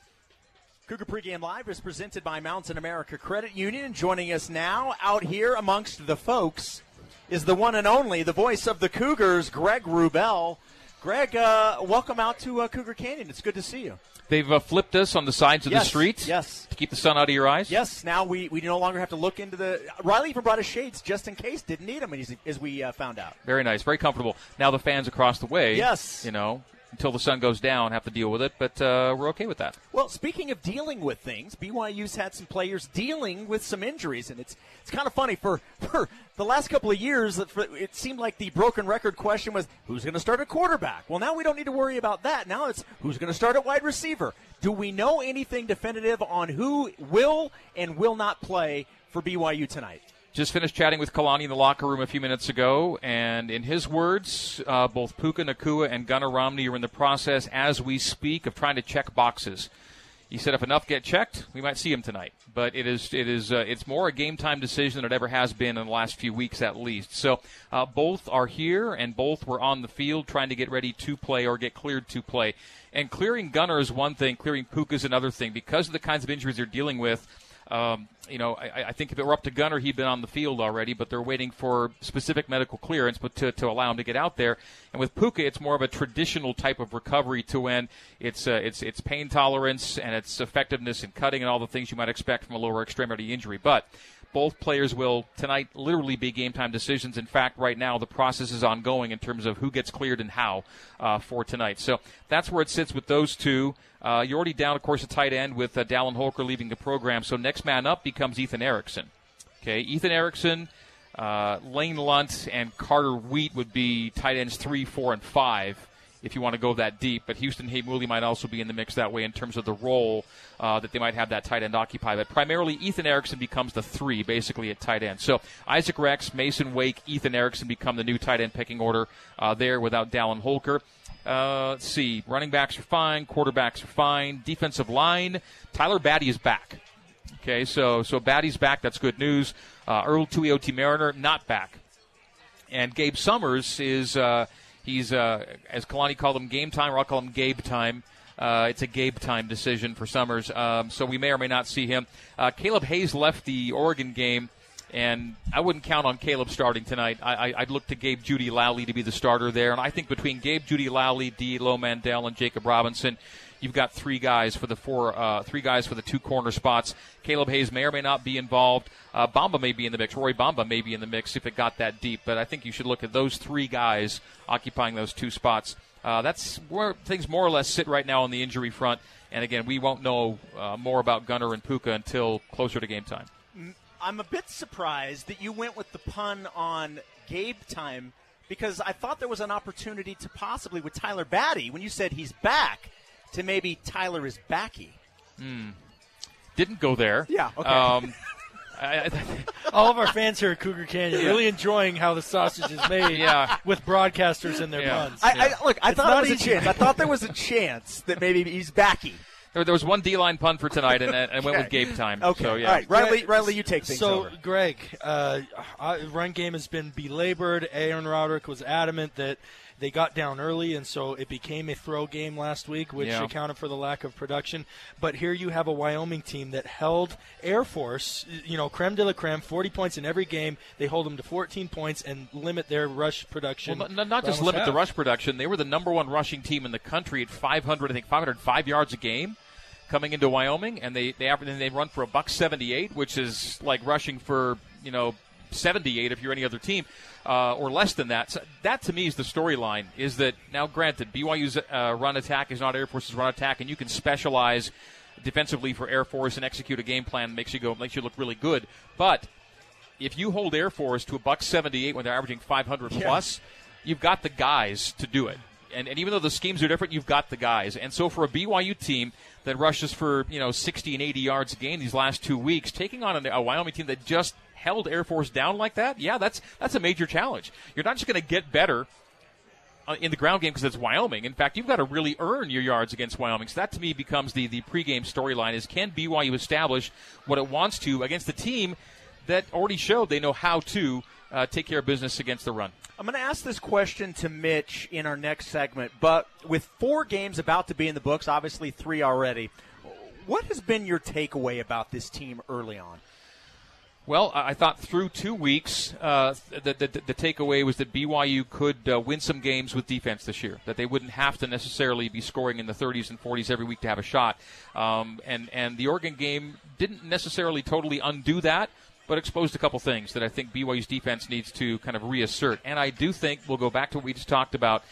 Cougar Pregame Live is presented by Mountain America Credit Union. Joining us now out here amongst the folks is the one and only, the voice of the Cougars, Greg Wrubell. Greg, uh, welcome out to uh, Cougar Canyon. It's good to see you. They've uh, flipped us on the sides of yes, the street. Yes. To keep the sun out of your eyes. Yes. Now we, we no longer have to look into the. Riley even brought his shades just in case. Didn't need them, as we uh, found out. Very nice. Very comfortable. Now the fans across the way. Yes. You know, until the sun goes down, have to deal with it, but uh, we're okay with that. Well, speaking of dealing with things, BYU's had some players dealing with some injuries, and it's it's kind of funny for for the last couple of years. It seemed like the broken record question was who's going to start at quarterback. Well, now we don't need to worry about that. Now it's who's going to start at wide receiver. Do we know anything definitive on who will and will not play for BYU tonight? Just finished chatting with Kalani in the locker room a few minutes ago, and in his words, uh, both Puka Nacua and Gunnar Romney are in the process as we speak of trying to check boxes. He said if enough get checked, we might see him tonight. But it is it is uh, it's more a game time decision than it ever has been in the last few weeks at least. So uh, both are here and both were on the field trying to get ready to play or get cleared to play. And clearing Gunnar is one thing, clearing Puka is another thing because of the kinds of injuries they're dealing with. Um, you know, I, I, think if it were up to Gunner, he'd been on the field already, but they're waiting for specific medical clearance but to, to allow him to get out there. And with Puka, it's more of a traditional type of recovery to when it's, uh, it's, it's pain tolerance and its effectiveness in cutting and all the things you might expect from a lower extremity injury. But both players will tonight literally be game time decisions. In fact, right now the process is ongoing in terms of who gets cleared and how uh, for tonight. So that's where it sits with those two. Uh, you're already down, of course, a tight end with uh, Dallin Holker leaving the program. So next man up becomes Ethan Erickson. Okay, Ethan Erickson, uh, Lane Lunt, and Carter Wheat would be tight ends three, four, and five if you want to go that deep. But Houston Heimuli might also be in the mix that way in terms of the role uh, that they might have that tight end occupy. But primarily, Ethan Erickson becomes the three, basically, at tight end. So Isaac Rex, Mason Wake, Ethan Erickson become the new tight end picking order uh, there without Dallin Holker. Uh, let's see. Running backs are fine. Quarterbacks are fine. Defensive line. Tyler Batty is back. Okay, so so Batty's back. That's good news. Uh, Earl Tuioti Mariner not back. and Gabe Summers is uh, he's uh, as Kalani called him game time, or I'll call him Gabe time. Uh, it's a Gabe time decision for Summers, um, so we may or may not see him. Uh, Kaleb Hayes left the Oregon game, and I wouldn't count on Caleb starting tonight. I, I, would look to Gabe Jeudy Lally to be the starter there, and I think between Gabe Jeudy Lally, D'Lo Mandel, and Jakob Robinson, you've got three guys for the four, uh, three guys for the two corner spots. Kaleb Hayes may or may not be involved. Uh, Bamba may be in the mix. Roy Bamba may be in the mix if it got that deep. But I think you should look at those three guys occupying those two spots. Uh, that's where things more or less sit right now on the injury front. And again, we won't know uh, more about Gunner and Puka until closer to game time. I'm a bit surprised that you went with the pun on Gabe time because I thought there was an opportunity to possibly with Tyler Batty when you said he's back to maybe Tyler is backy. Hmm. Didn't go there. Yeah. Okay. Um, I, I, all of our fans here at Cougar Canyon yeah. really enjoying how the sausage is made yeah. with broadcasters and their yeah. puns. I, I, look, I it's thought there was a chance. I thought there was a chance that maybe he's backy. There, there was one D line pun for tonight, and I went with Gabe time. Okay. So, yeah. All right, Riley, Riley, you take things so, over. Greg, uh, run game has been belabored. Aaron Roderick was adamant that they got down early, and so it became a throw game last week, which yeah. accounted for the lack of production. But here you have a Wyoming team that held Air Force, you know, creme de la creme, 40 points in every game. They hold them to 14 points and limit their rush production. Well, not, not just limit half. the rush production. They were the number one rushing team in the country at 500, I think 505 yards a game coming into Wyoming, and they they and they run for a buck 78, which is like rushing for you know 78 if you're any other team uh, or less than that. So that to me is the storyline. Is that now? Granted, BYU's uh, run attack is not Air Force's run attack, and you can specialize defensively for Air Force and execute a game plan that makes you go makes you look really good. But if you hold Air Force to a buck 78 when they're averaging 500 yeah. plus, you've got the guys to do it. And, and even though the schemes are different, you've got the guys. And so for a BYU team that rushes for you know 60 and 80 yards a game these last two weeks, taking on a, a Wyoming team that just held Air Force down like that, yeah, that's that's a major challenge. You're not just going to get better uh, in the ground game because it's Wyoming. In fact, you've got to really earn your yards against Wyoming. So that to me becomes the the pregame storyline: is can BYU establish what it wants to against the team that already showed they know how to uh, take care of business against the run. I'm going to ask this question to Mitch in our next segment, but with four games about to be in the books, obviously three already, what has been your takeaway about this team early on? Well, I thought through two weeks, uh, the, the, the, takeaway was that BYU could uh, win some games with defense this year. That they wouldn't have to necessarily be scoring in the 30s and 40s every week to have a shot. Um, and and the Oregon game didn't necessarily totally undo that, but exposed a couple things that I think BYU's defense needs to kind of reassert. And I do think we'll go back to what we just talked about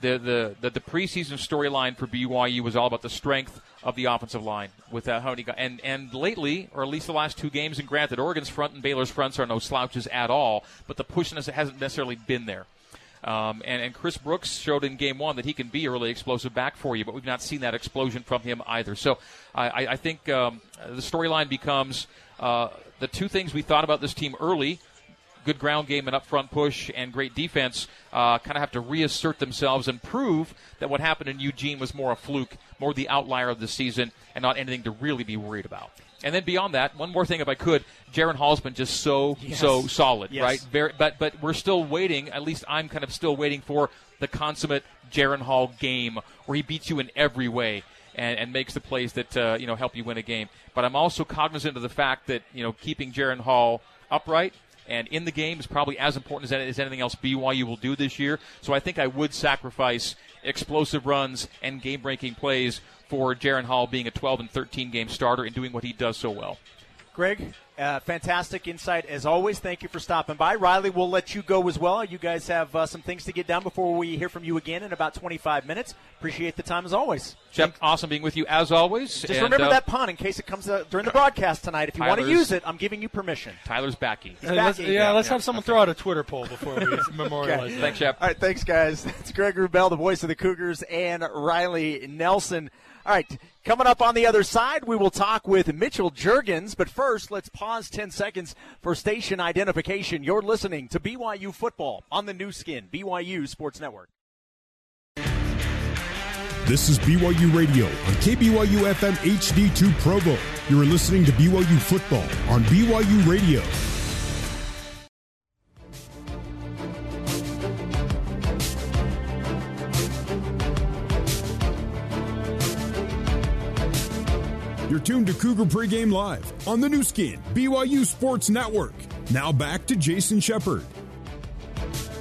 the the the, the preseason storyline for BYU was all about the strength of the offensive line with uh, how many guys. and and lately, or at least the last two games, and granted, Oregon's front and Baylor's fronts are no slouches at all, but the pushiness hasn't necessarily been there. Um, and, and Chris Brooks showed in game one that he can be a really explosive back for you, but we've not seen that explosion from him either. So I, I think um, the storyline becomes uh, the two things we thought about this team early good ground game and up front push and great defense uh, kind of have to reassert themselves and prove that what happened in Eugene was more a fluke, more the outlier of the season, and not anything to really be worried about. And then beyond that, one more thing, if I could, Jaren Hall's been just so yes. so solid, yes. right? Very, but but we're still waiting. At least I'm kind of still waiting for the consummate Jaren Hall game where he beats you in every way. And, and, makes the plays that uh, you know help you win a game. But I'm also cognizant of the fact that you know keeping Jaren Hall upright and in the game is probably as important as, as anything else BYU will do this year. So I think I would sacrifice explosive runs and game breaking plays for Jaren Hall being a 12 and 13 game starter and doing what he does so well. Greg, uh, fantastic insight as always. Thank you for stopping by. Riley, we'll let you go as well. You guys have uh, some things to get done before we hear from you again in about 25 minutes. Appreciate the time as always. Jeff, awesome being with you as always. Just and, remember uh, that pun in case it comes uh, during the broadcast tonight. If you want to use it, I'm giving you permission. Tyler's backy. Hey, let's, yeah, yeah, let's have someone throw out a Twitter poll before we memorialize okay. Thanks, Jeff. All right, thanks, guys. That's Greg Wrubell, the voice of the Cougars, and Riley Nelson. All right, coming up on the other side, we will talk with Mitchell Juergens. But first, let's pause 10 seconds for station identification. You're listening to BYU Football on the Nu Skin, BYU Sports Network. This is BYU Radio on KBYU FM HD2 Provo. You're listening to BYU Football on BYU Radio. Tuned to Cougar Pregame Live on the Nu Skin, BYU Sports Network. Now back to Jason Shepard.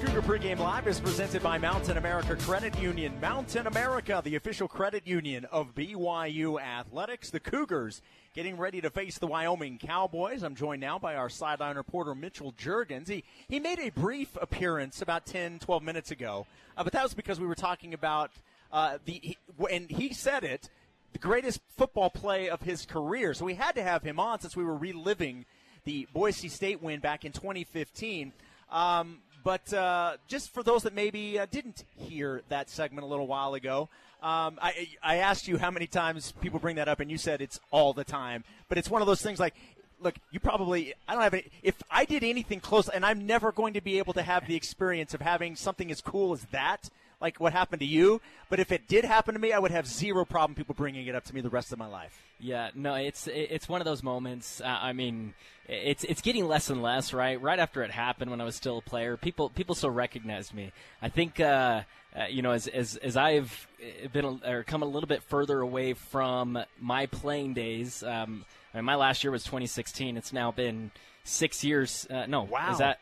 Cougar Pregame Live is presented by Mountain America Credit Union. Mountain America, the official credit union of BYU Athletics. The Cougars getting ready to face the Wyoming Cowboys. I'm joined now by our sideline reporter, Mitchell Juergens. He, he made a brief appearance about 10, 12 minutes ago, uh, but that was because we were talking about uh, the, he, and he said it, the greatest football play of his career. So we had to have him on since we were reliving the Boise State win back in 2015. Um, but uh, just for those that maybe uh, didn't hear that segment a little while ago, um, I, I asked you how many times people bring that up, and you said it's all the time. But it's one of those things like, look, you probably, I don't have any, if I did anything close, and I'm never going to be able to have the experience of having something as cool as that, like what happened to you. But if it did happen to me, I would have zero problem people bringing it up to me the rest of my life. Yeah, no, it's it's one of those moments. Uh, I mean, it's it's getting less and less. Right, right after it happened when I was still a player, people people still recognized me. I think. Uh, uh, you know, as, as, as I've been or come a little bit further away from my playing days, um, I mean, my last year was 2016. It's now been six years. Uh, no, wow. is that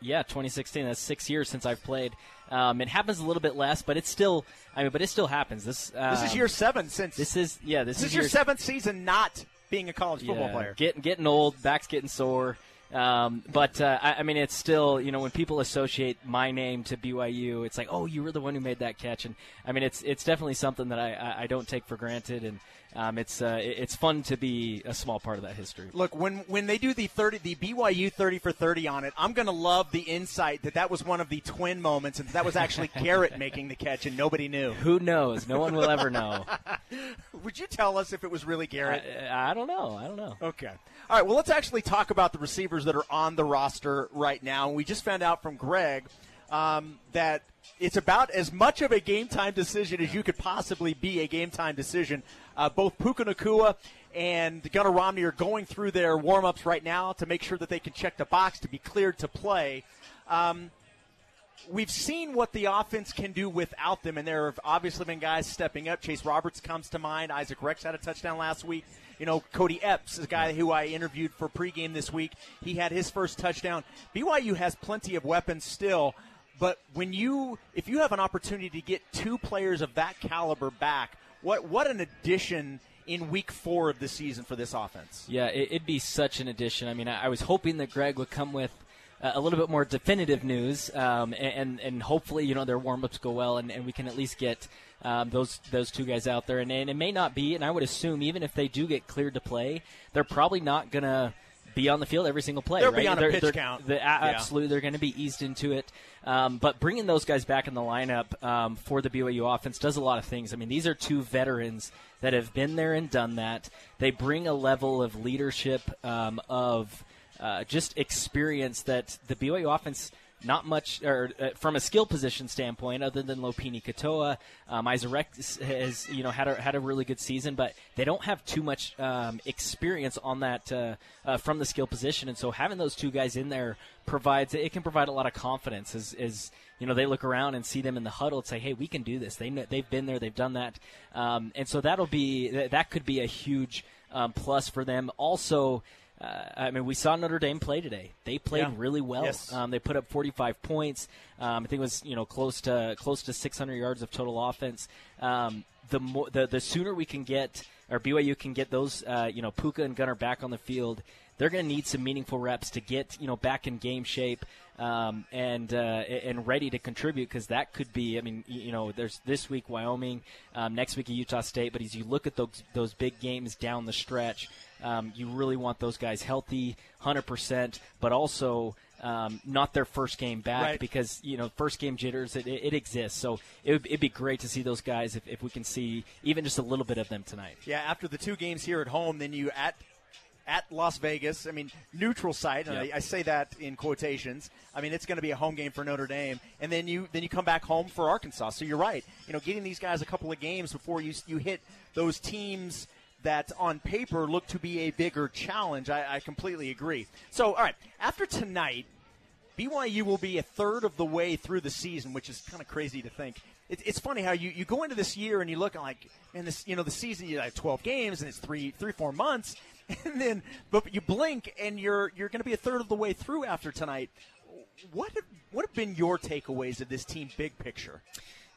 yeah, 2016. That's six years since I've played. Um, it happens a little bit less, but it's still. I mean, but it still happens. This uh, this is year seven since this is yeah. This, this is, your seventh season not being a college football yeah, player. Getting getting old, back's getting sore. Um, but uh, I, I, mean, it's still you know when people associate my name to BYU, it's like, oh, you were the one who made that catch, and I mean, it's it's definitely something that I, I don't take for granted, and um, it's uh, it's fun to be a small part of that history. Look, when when they do the thirty, the BYU thirty for thirty on it, I'm going to love the insight that that was one of the twin moments, and that was actually Garrett making the catch, and nobody knew. Who knows? No one will ever know. Would you tell us if it was really Garrett? I, I don't know. I don't know. Okay. All right. Well, let's actually talk about the receivers that are on the roster right now. We just found out from Greg um, that it's about as much of a game time decision as you could possibly be a game time decision. Uh, both Puka Nacua and Gunnar Romney are going through their warm ups right now to make sure that they can check the box to be cleared to play. Um, we've seen what the offense can do without them, and there have obviously been guys stepping up. Chase Roberts comes to mind. Isaac Rex had a touchdown last week. You know, Cody Epps is a guy who I interviewed for pregame this week. He had his first touchdown. BYU has plenty of weapons still. But when you, if you have an opportunity to get two players of that caliber back, what what an addition in week four of the season for this offense. Yeah, it, would be such an addition. I mean, I, I, was hoping that Greg would come with uh, a little bit more definitive news, um, and and hopefully, you know, their warm ups go well, and, and we can at least get um, those those two guys out there. And, and it may not be, and I would assume even if they do get cleared to play, they're probably not gonna be on the field every single play. They'll right? be on they're, a pitch they're, count. They're, absolutely, yeah. they're going to be eased into it. Um, but bringing those guys back in the lineup um, for the BYU offense does a lot of things. I mean, these are two veterans that have been there and done that. They bring a level of leadership, um, of uh, just experience that the BYU offense – not much, or uh, from a skill position standpoint, other than Lopini Katoa, um, has you know had a, had a really good season, but they don't have too much um, experience on that uh, uh, from the skill position, and so having those two guys in there provides it can provide a lot of confidence as, as you know they look around and see them in the huddle and say, hey, we can do this. They know, they've been there, they've done that, um, and so that'll be that could be a huge um, plus for them. Also uh, I mean, we saw Notre Dame play today. They played yeah. really well. Yes. Um, they put up 45 points. Um, I think it was you know close to close to 600 yards of total offense. Um, the, more, the the sooner we can get or BYU can get those uh, you know Puka and Gunner back on the field, they're going to need some meaningful reps to get you know back in game shape um, and uh, and ready to contribute because that could be. I mean, you know, there's this week Wyoming, um, next week Utah State, but as you look at those those big games down the stretch, um, you really want those guys healthy, hundred percent, but also. Um, not their first game back right. because you know first game jitters it, it, it exists. So it would be great to see those guys if, if we can see even just a little bit of them tonight. Yeah, after the two games here at home, then you at at Las Vegas. I mean, neutral site. And I, I, say that in quotations. I mean, it's going to be a home game for Notre Dame, and then you then you come back home for Arkansas. So you're right. You know, getting these guys a couple of games before you you hit those teams that on paper look to be a bigger challenge. I, I completely agree. So, all right, after tonight, BYU will be a third of the way through the season, which is kind of crazy to think. it's funny how you, you go into this year and you look like, man, this you know the season you have 12 games and it's three three four months, and then but you blink and you're you're going to be a third of the way through after tonight. What have, what have been your takeaways of this team, big picture?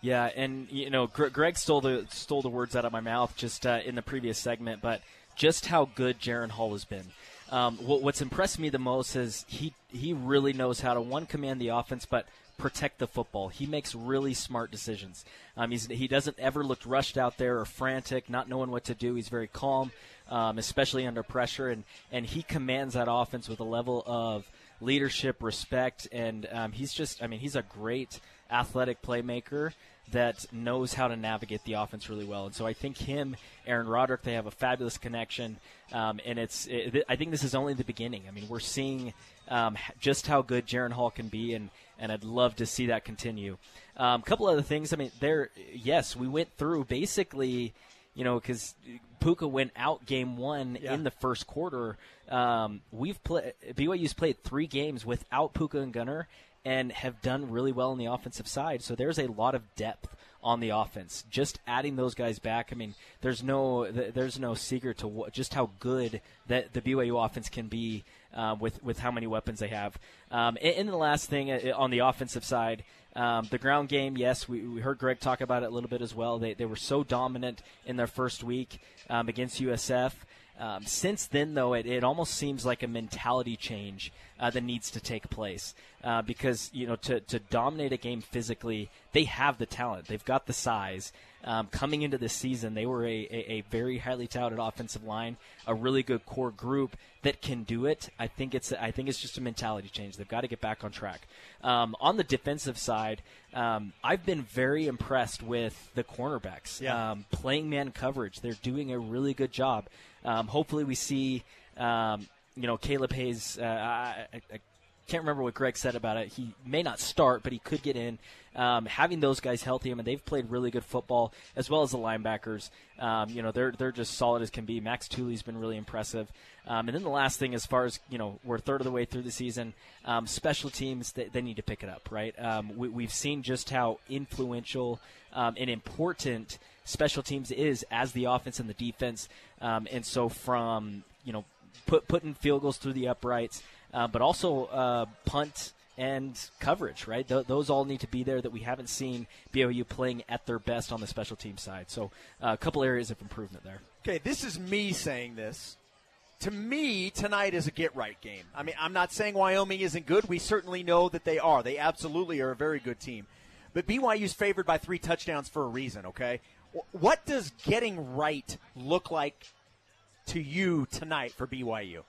Yeah, and you know, Greg stole the stole the words out of my mouth just uh, in the previous segment, but just how good Jaren Hall has been. Um, what, what's impressed me the most is he he really knows how to one command the offense, but protect the football. He makes really smart decisions. Um, he doesn't ever look rushed out there or frantic, not knowing what to do. He's very calm, um, especially under pressure, and and he commands that offense with a level of leadership, respect, and um, he's just I mean he's a great athletic playmaker that knows how to navigate the offense really well. And so I think him, Aaron Roderick, they have a fabulous connection. Um, and it's, it, I think this is only the beginning. I mean, we're seeing um, just how good Jaren Hall can be, and, and I'd love to see that continue. A um, couple other things. I mean, there, yes, we went through basically, you know, because Puka went out game one yeah. in the first quarter. Um, we've played BYU's played three games without Puka and Gunner, and have done really well on the offensive side. So there's a lot of depth on the offense. Just adding those guys back, I mean, there's no there's no secret to just how good that the BYU offense can be uh, with with how many weapons they have. Um, and, and, the last thing uh, on the offensive side, um, the ground game. Yes, we, we, heard Greg talk about it a little bit as well. They they were so dominant in their first week um, against USF. Um, since then, though, it, it almost seems like a mentality change uh, that needs to take place uh, because you know to, to dominate a game physically, they have the talent, they've got the size. Um, coming into this season, they were a, a, a, very highly touted offensive line, a really good core group that can do it. I think it's I think it's just a mentality change. They've got to get back on track. Um, on the defensive side, um, I've been very impressed with the cornerbacks yeah. Um, playing man coverage. They're doing a really good job. Um, hopefully, we see um, you know Kaleb Hayes. Uh, I, I, can't remember what Greg said about it. He may not start, but he could get in. Um, having those guys healthy, I mean, they've played really good football as well as the linebackers. Um, you know, they're they're just solid as can be. Max Tooley's been really impressive. Um, and then the last thing, as far as you know, we're third of the way through the season. Um, special teams, they, they, need to pick it up, right? We, have seen just how influential and important special teams is as the offense and the defense. and so from you know put, putting field goals through the uprights, uh, but also uh, punt and coverage, right? Th- those all need to be there that we haven't seen BYU playing at their best on the special team side. So uh, a couple areas of improvement there. Okay, this is me saying this. To me, tonight is a get right game. I mean, I'm not saying Wyoming isn't good. We certainly know that they are. They absolutely are a very good team. But BYU's favored by three touchdowns for a reason, okay? What does getting right look like to you tonight for BYU?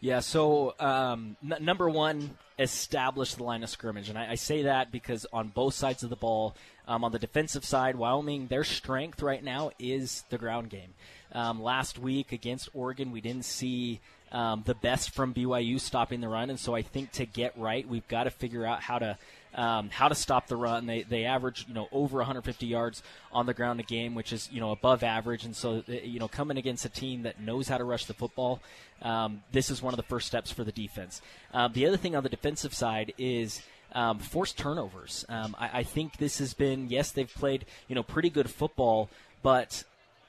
Yeah, so um, n- number one, establish the line of scrimmage. And I, I, say that because on both sides of the ball, um, on the defensive side, Wyoming, their strength right now is the ground game. Um, last week against Oregon, we didn't see um, the best from BYU stopping the run, and so I think to get right, we've got to figure out how to um, how to stop the run. They they average you know over 150 yards on the ground a game, which is you know above average. And so uh, you know coming against a team that knows how to rush the football, um, this is one of the first steps for the defense. Um, the other thing on the defensive side is. Um, forced turnovers. Um, I, I think this has been yes, they've played you know pretty good football, but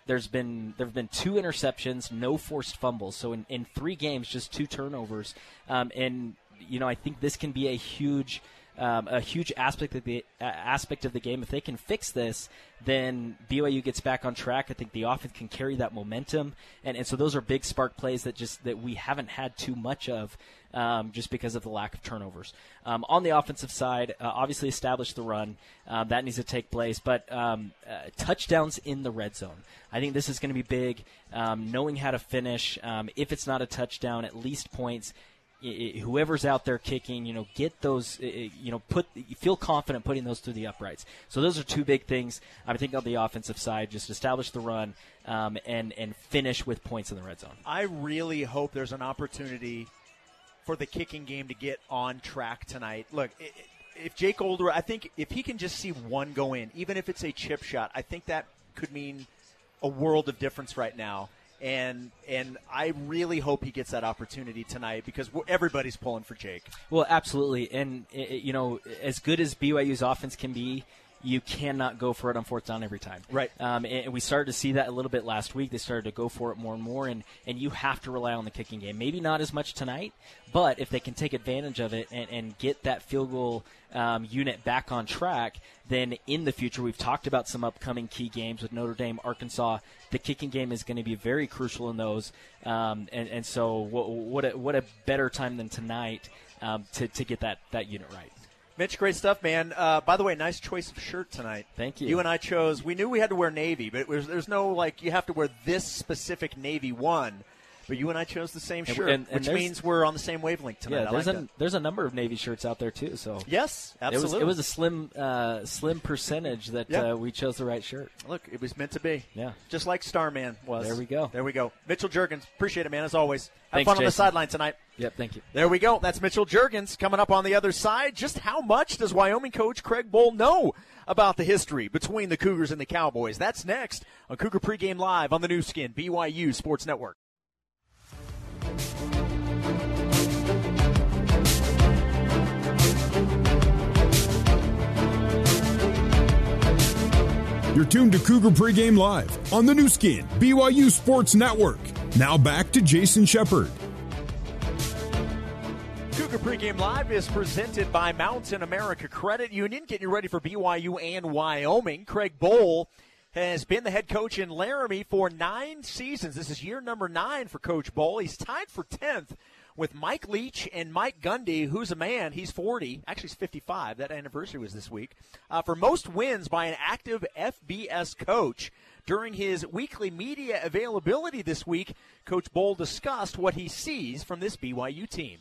there's been there have been two interceptions, no forced fumbles. So in, in three games, just two turnovers. Um, and you know, I think this can be a huge um, a huge aspect of the uh, aspect of the game. If they can fix this, then BYU gets back on track. I think the offense can carry that momentum, and, and so those are big spark plays that just that we haven't had too much of, um, just because of the lack of turnovers. Um, on the offensive side, uh, obviously establish the run um, that needs to take place, but um, uh, touchdowns in the red zone. I think this is going to be big. Um, knowing how to finish, if it's not a touchdown, at least points whoever's out there kicking, you know, get those, you know, put feel confident putting those through the uprights. So those are two big things. I think on the offensive side, just establish the run um, and and finish with points in the red zone. I really hope there's an opportunity for the kicking game to get on track tonight. Look. if Jake Oldroyd, I think if he can just see one go in, even if it's a chip shot, I think that could mean a world of difference right now and and I really hope he gets that opportunity tonight because everybody's pulling for Jake. Well, absolutely, and eh, eh, you know, as good as BYU's offense can be, you cannot go for it on fourth down every time. Right. Um, and we started to see that a little bit last week. They started to go for it more and more, and, and you have to rely on the kicking game. Maybe not as much tonight, but if they can take advantage of it and, and get that field goal um, unit back on track, then in the future, we've talked about some upcoming key games with Notre Dame, Arkansas. The kicking game is going to be very crucial in those, um, and, and so what, what, a, what a better time than tonight um, to, to get that, that unit right. Mitch, great stuff, man. Uh, by the way, nice choice of shirt tonight. Thank you. You and I chose. We knew we had to wear navy, but was, there's no like you have to wear this specific navy one. But you and I chose the same shirt, and, and which means we're on the same wavelength tonight. Yeah, there's like a there's a number of navy shirts out there too. So yes, absolutely. It was, it was a slim uh, slim percentage that uh, we chose the right shirt. Look, it was meant to be. Yeah, just like Starman was. There we go. There we go. Mitchell Juergens, appreciate it, man. As always, have Thanks, fun on the sideline tonight. Yep, thank you. There we go. That's Mitchell Juergens coming up on the other side. Just how much does Wyoming coach Craig Bohl know about the history between the Cougars and the Cowboys? That's next on Cougar Pregame Live on the Nu Skin, BYU Sports Network. You're tuned to Cougar Pregame Live on the Nu Skin, BYU Sports Network. Now back to Jason Shepard. Cougar Pregame Live is presented by Mountain America Credit Union, getting you ready for BYU and Wyoming. Craig Bohl has been the head coach in Laramie for nine seasons. This is year number nine for Coach Bohl. He's tied for 10th with Mike Leach and Mike Gundy, who's a man. He's 40. Actually, he's 55. That anniversary was this week. Uh, for most wins by an active FBS coach. During his weekly media availability this week, Coach Bohl discussed what he sees from this BYU team.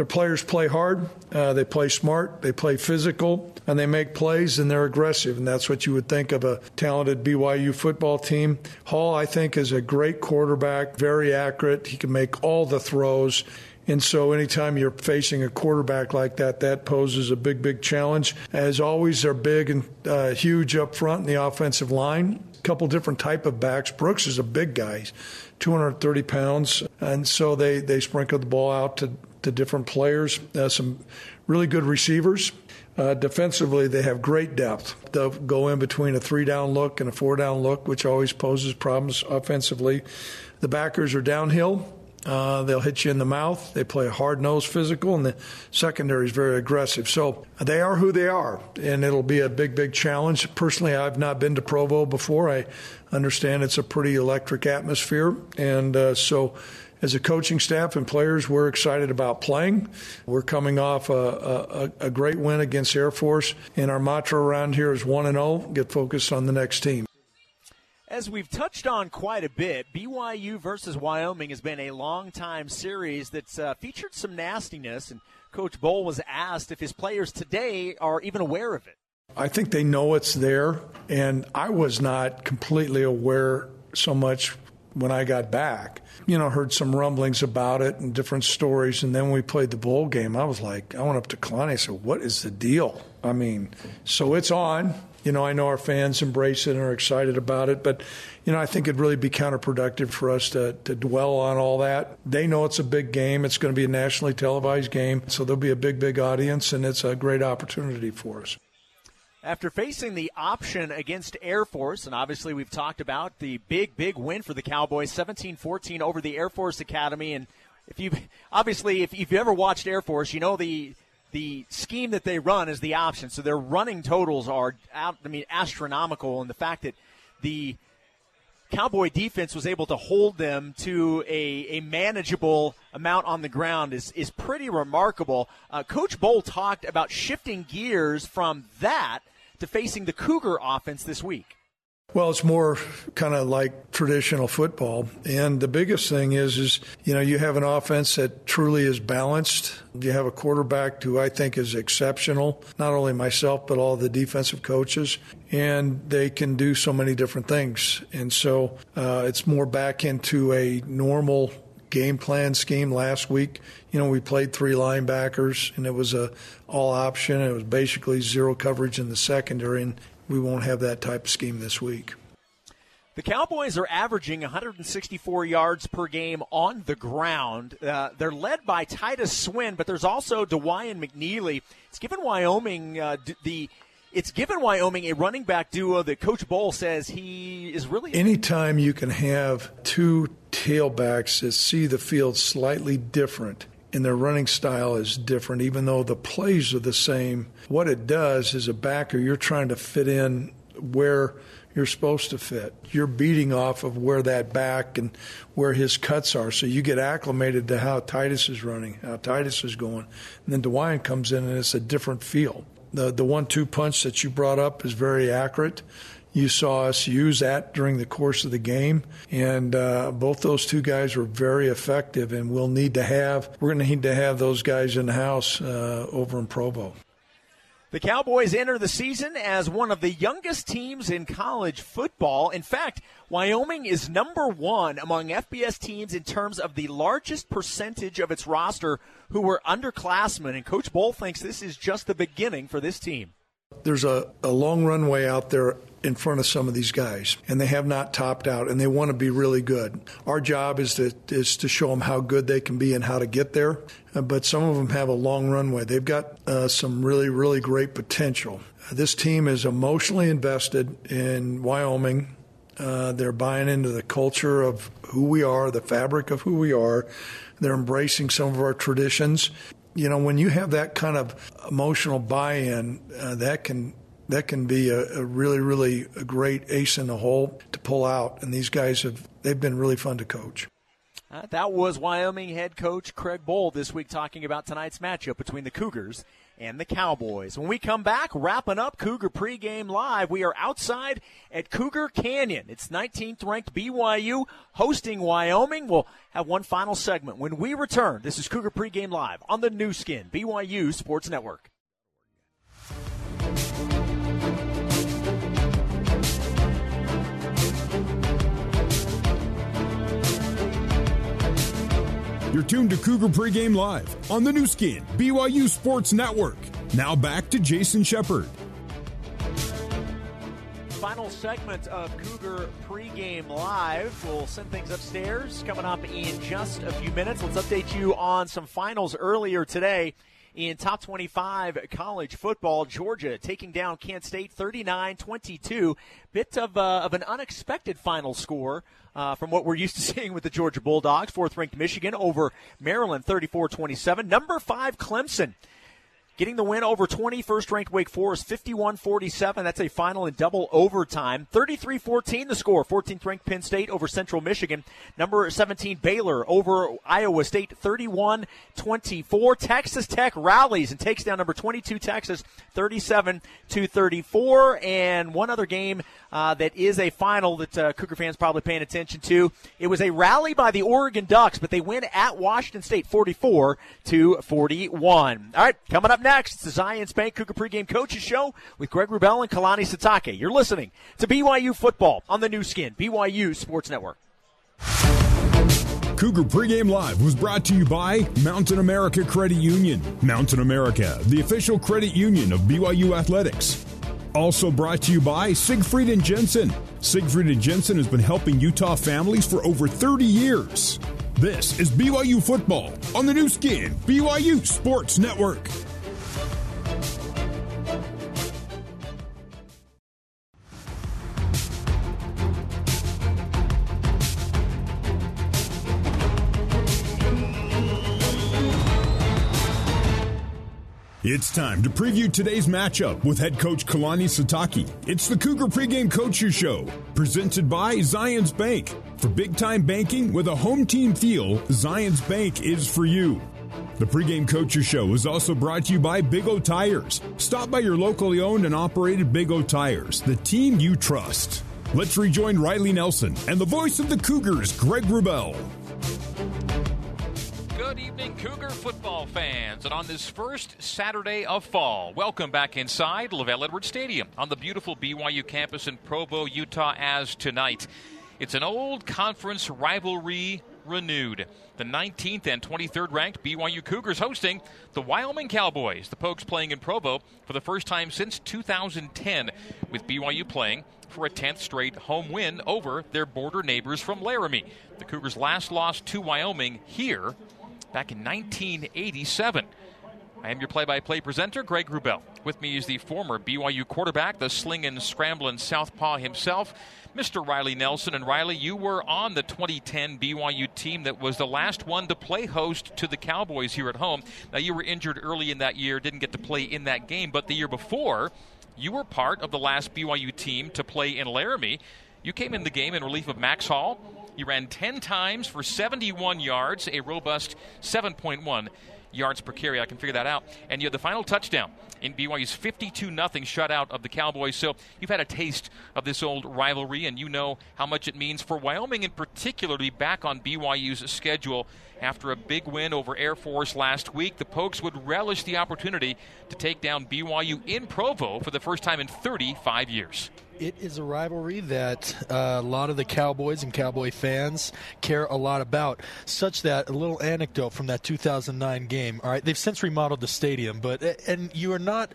Their players play hard, uh, they play smart, they play physical, and they make plays and they're aggressive. And that's what you would think of a talented BYU football team. Hall, I think, is a great quarterback, very accurate. He can make all the throws. And so, anytime you're facing a quarterback like that, that poses a big, big challenge. As always, they're big and uh, huge up front in the offensive line. A couple different type of backs. Brooks is a big guy, 230 pounds, and so they they sprinkle the ball out to to different players. Uh, some really good receivers. Uh, defensively, they have great depth. They'll go in between a three down look and a four down look, which always poses problems offensively. The backers are downhill. Uh, they'll hit you in the mouth. They play a hard nosed physical, and the secondary is very aggressive. So they are who they are, and it'll be a big, big challenge. Personally, I've not been to Provo before. I understand it's a pretty electric atmosphere, and uh, so as a coaching staff and players, we're excited about playing. We're coming off a, a, a great win against Air Force, and our mantra around here is one and zero. Get focused on the next team. As we've touched on quite a bit, BYU versus Wyoming has been a long time series that's uh, featured some nastiness, and Coach Bohl was asked if his players today are even aware of it. I think they know it's there, and I was not completely aware so much when I got back. You know, heard some rumblings about it and different stories, and then we played the bowl game, I was like, I went up to Kalani, I said, "What is the deal?" I mean, so it's on. You know, I know our fans embrace it and are excited about it, but you know, I think it'd really be counterproductive for us to, to dwell on all that. They know it's a big game. It's going to be a nationally televised game, so there'll be a big, big audience, and it's a great opportunity for us. After facing the option against Air Force, and obviously we've talked about the big, big win for the Cowboys, 17-14 over the Air Force Academy, and if you obviously if you've ever watched Air Force, you know the the scheme that they run is the option. So their running totals are out, I mean astronomical, and the fact that the Cowboy defense was able to hold them to a, a manageable amount on the ground is, is pretty remarkable. Uh, Coach Bohl talked about shifting gears from that to facing the Cougar offense this week. Well, it's more kind of like traditional football, and the biggest thing is, is you know, you have an offense that truly is balanced. You have a quarterback who I think is exceptional. Not only myself, but all the defensive coaches, and they can do so many different things. And so uh, it's more back into a normal game plan scheme last week. You know, we played three linebackers and it was a all option. It was basically zero coverage in the secondary and we won't have that type of scheme this week. The Cowboys are averaging 164 yards per game on the ground. Uh, they're led by Titus Swen, but there's also Dawaiian McNeely. It's given Wyoming uh, d- the it's given Wyoming a running back duo that Coach Bohl says he is really. Anytime you can have two tailbacks that see the field slightly different and their running style is different, even though the plays are the same, what it does is a backer, you're trying to fit in where you're supposed to fit. You're beating off of where that back and where his cuts are. So you get acclimated to how Titus is running, how Titus is going. And then Dawaiian comes in and it's a different feel. The the one two punch that you brought up is very accurate. You saw us use that during the course of the game, and uh, both those two guys were very effective. And we'll need to have we're going to need to have those guys in the house uh, over in Provo. The Cowboys enter the season as one of the youngest teams in college football. In fact, Wyoming is number one among FBS teams in terms of the largest percentage of its roster who were underclassmen. And Coach Bohl thinks this is just the beginning for this team. There's a, a long runway out there in front of some of these guys, and they have not topped out, and they want to be really good. Our job is to is to show them how good they can be and how to get there. Uh, but some of them have a long runway. They've got uh, some really really great potential. Uh, this team is emotionally invested in Wyoming. Uh, they're buying into the culture of who we are, the fabric of who we are. They're embracing some of our traditions you know, when you have that kind of emotional buy-in, that can that can be a, a, really, really a great ace in the hole to pull out. And these guys have they've been really fun to coach. Uh, that was Wyoming head coach Craig Bohl this week talking about tonight's matchup between the Cougars and the Cowboys. When we come back, wrapping up Cougar pregame live, we are outside at Cougar Canyon. It's 19th ranked BYU hosting Wyoming. We'll have one final segment when we return. This is Cougar pregame live on the Nu Skin BYU Sports Network. You're tuned to Cougar Pregame Live on the Nu Skin, BYU Sports Network. Now back to Jason Shepard. Final segment of Cougar Pregame Live. We'll send things upstairs coming up in just a few minutes. Let's update you on some finals earlier today in top 25 college football. Georgia taking down Kent State 39 22. Bit of, uh, of an unexpected final score uh, from what we're used to seeing with the Georgia Bulldogs. Fourth ranked Michigan over Maryland 34 27. Number five, Clemson getting the win over 20 first ranked Wake Forest 51-47 that's a final in double overtime. 33-14 the score. 14th ranked Penn State over Central Michigan. Number 17 Baylor over Iowa State 31-24 Texas Tech rallies and takes down number 22 Texas 37 to 34 and one other game uh, that is a final that uh, Cougar fans probably paying attention to. It was a rally by the Oregon Ducks but they win at Washington State 44 to 41 all right coming up next next, it's the Zions Bank Cougar pregame coaches show with Greg Wrubell and Kalani Sitake. You're listening to BYU football on the Nu Skin, BYU Sports Network. Cougar Pregame Live was brought to you by Mountain America Credit Union. Mountain America, the official credit union of BYU Athletics. Also brought to you by Siegfried and Jensen. Siegfried and Jensen has been helping Utah families for over 30 years. This is BYU football on the Nu Skin, BYU Sports Network. It's time to preview today's matchup with head coach Kalani Sitake. It's the Cougar Pregame Coaches Show, presented by Zions Bank. For big time banking with a home team feel, Zions Bank is for you. The Pregame Coaches Show is also brought to you by Big O Tires. Stop by your locally owned and operated Big O Tires, the team you trust. Let's rejoin Riley Nelson and the voice of the Cougars, Greg Wrubell. Good evening, Cougar football fans. And on this first Saturday of fall, welcome back inside LaVell Edwards Stadium on the beautiful BYU campus in Provo, Utah, as tonight. It's an old conference rivalry renewed. The 19th and 23rd ranked BYU Cougars hosting the Wyoming Cowboys. The Pokes playing in Provo for the first time since 2010, with BYU playing for a 10th straight home win over their border neighbors from Laramie. The Cougars last lost to Wyoming here back in 1987. I am your play by play presenter, Greg Wrubell. With me is the former BYU quarterback, the slinging, scrambling southpaw himself, Mr. Riley Nelson. And Riley, you were on the 2010 BYU team that was the last one to play host to the Cowboys here at home. Now, you were injured early in that year, didn't get to play in that game, but the year before, you were part of the last BYU team to play in Laramie. You came in the game in relief of Max Hall. You ran 10 times for 71 yards, a robust 7.1 yards per carry. I can figure that out. And you had the final touchdown in BYU's 52 0 shutout of the Cowboys. So you've had a taste of this old rivalry, and you know how much it means for Wyoming in particular to be back on BYU's schedule after a big win over Air Force last week. The Pokes would relish the opportunity to take down BYU in Provo for the first time in 35 years it is a rivalry that uh, a lot of the Cowboys and Cowboy fans care a lot about. Such that a little anecdote from that 2009 game. All right, they've since remodeled the stadium, but and you are not,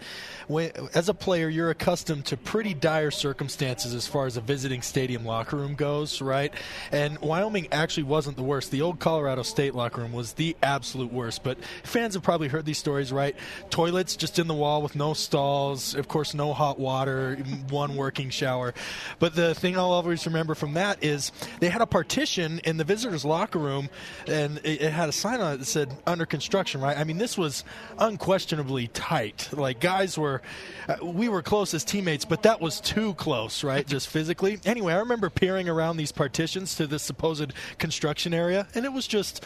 as a player, you're accustomed to pretty dire circumstances as far as a visiting stadium locker room goes, right? And Wyoming actually wasn't the worst. The old Colorado State locker room was the absolute worst. But fans have probably heard these stories, right? Toilets just in the wall with no stalls, of course, no hot water, one working shower. But the thing I'll always remember from that is they had a partition in the visitors' locker room, and it, it had a sign on it that said "under construction." Right? I mean, this was unquestionably tight. Like guys were, uh, we were close as teammates, but that was too close, right? Just physically. Anyway, I remember peering around these partitions to this supposed construction area, and it was just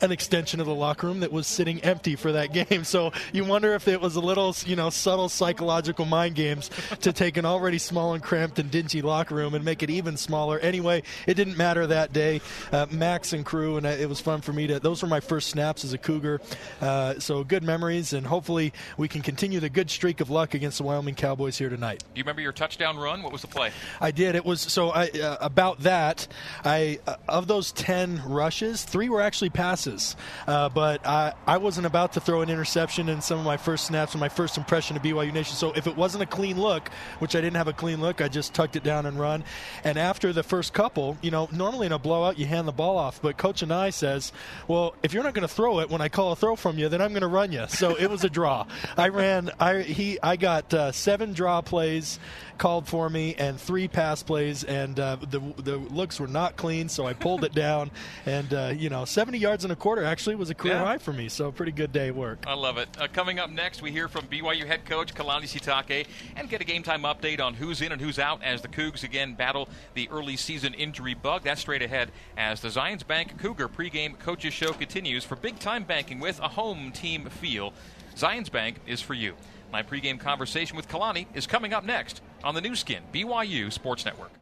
an extension of the locker room that was sitting empty for that game. So you wonder if it was a little, you know, subtle psychological mind games to take an already small and cramped and dingy locker room and make it even smaller. Anyway, it didn't matter that day. Uh, Max and crew, and it was fun for me to. Those were my first snaps as a Cougar. Uh, so good memories, and hopefully we can continue the good streak of luck against the Wyoming Cowboys here tonight. Do you remember your touchdown run? What was the play? I did. It was so. I uh, about that. I uh, of those ten rushes, three were actually passes passes. Uh, but I, I wasn't about to throw an interception in some of my first snaps and my first impression of BYU Nation. So if it wasn't a clean look, which I didn't have a clean look, I just tucked it down and run. And after the first couple, you know, normally in a blowout, you hand the ball off. But Coach Anae says, well, if you're not going to throw it when I call a throw from you, then I'm going to run you. So it was a draw. I ran, I, he, I got uh, seven draw plays called for me and three pass plays, and uh, the the looks were not clean, so I pulled it down. And uh, you know, 70 yards and a quarter actually was a career yeah. high for me, so pretty good day work. I love it. Uh, coming up next, we hear from BYU head coach Kalani Sitake and get a game time update on who's in and who's out as the Cougs again battle the early season injury bug. That's straight ahead as the Zions Bank Cougar pregame coaches show continues for big time banking with a home team feel. Zions Bank is for you. My pregame conversation with Kalani is coming up next on the Nu Skin, BYU Sports Network.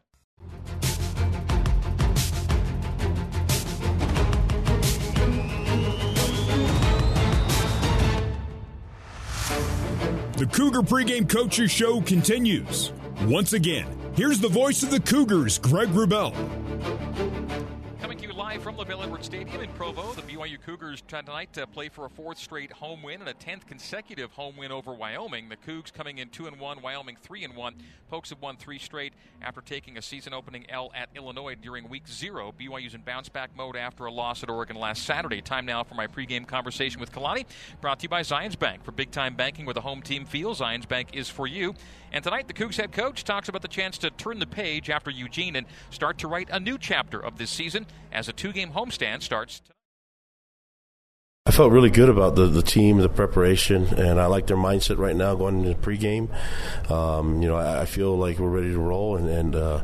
The Cougar Pregame Coaches Show continues. Once again, here's the voice of the Cougars, Greg Wrubell live from LaVell Edwards Stadium in Provo. The BYU Cougars tonight to play for a fourth straight home win and a tenth consecutive home win over Wyoming. The Cougs coming in two and one, Wyoming three and one. Pokes have won three straight after taking a season-opening L at Illinois during Week Zero. BYU's in bounce-back mode after a loss at Oregon last Saturday. Time now for my pregame conversation with Kalani, brought to you by Zions Bank for big-time banking with a home team feel. Zions Bank is for you. And tonight, the Cougs head coach talks about the chance to turn the page after Eugene and start to write a new chapter of this season as a two game homestand starts. I felt really good about the, the team, the preparation, and I like their mindset right now going into the pregame. Um, you know, I, I, feel like we're ready to roll, and, and uh,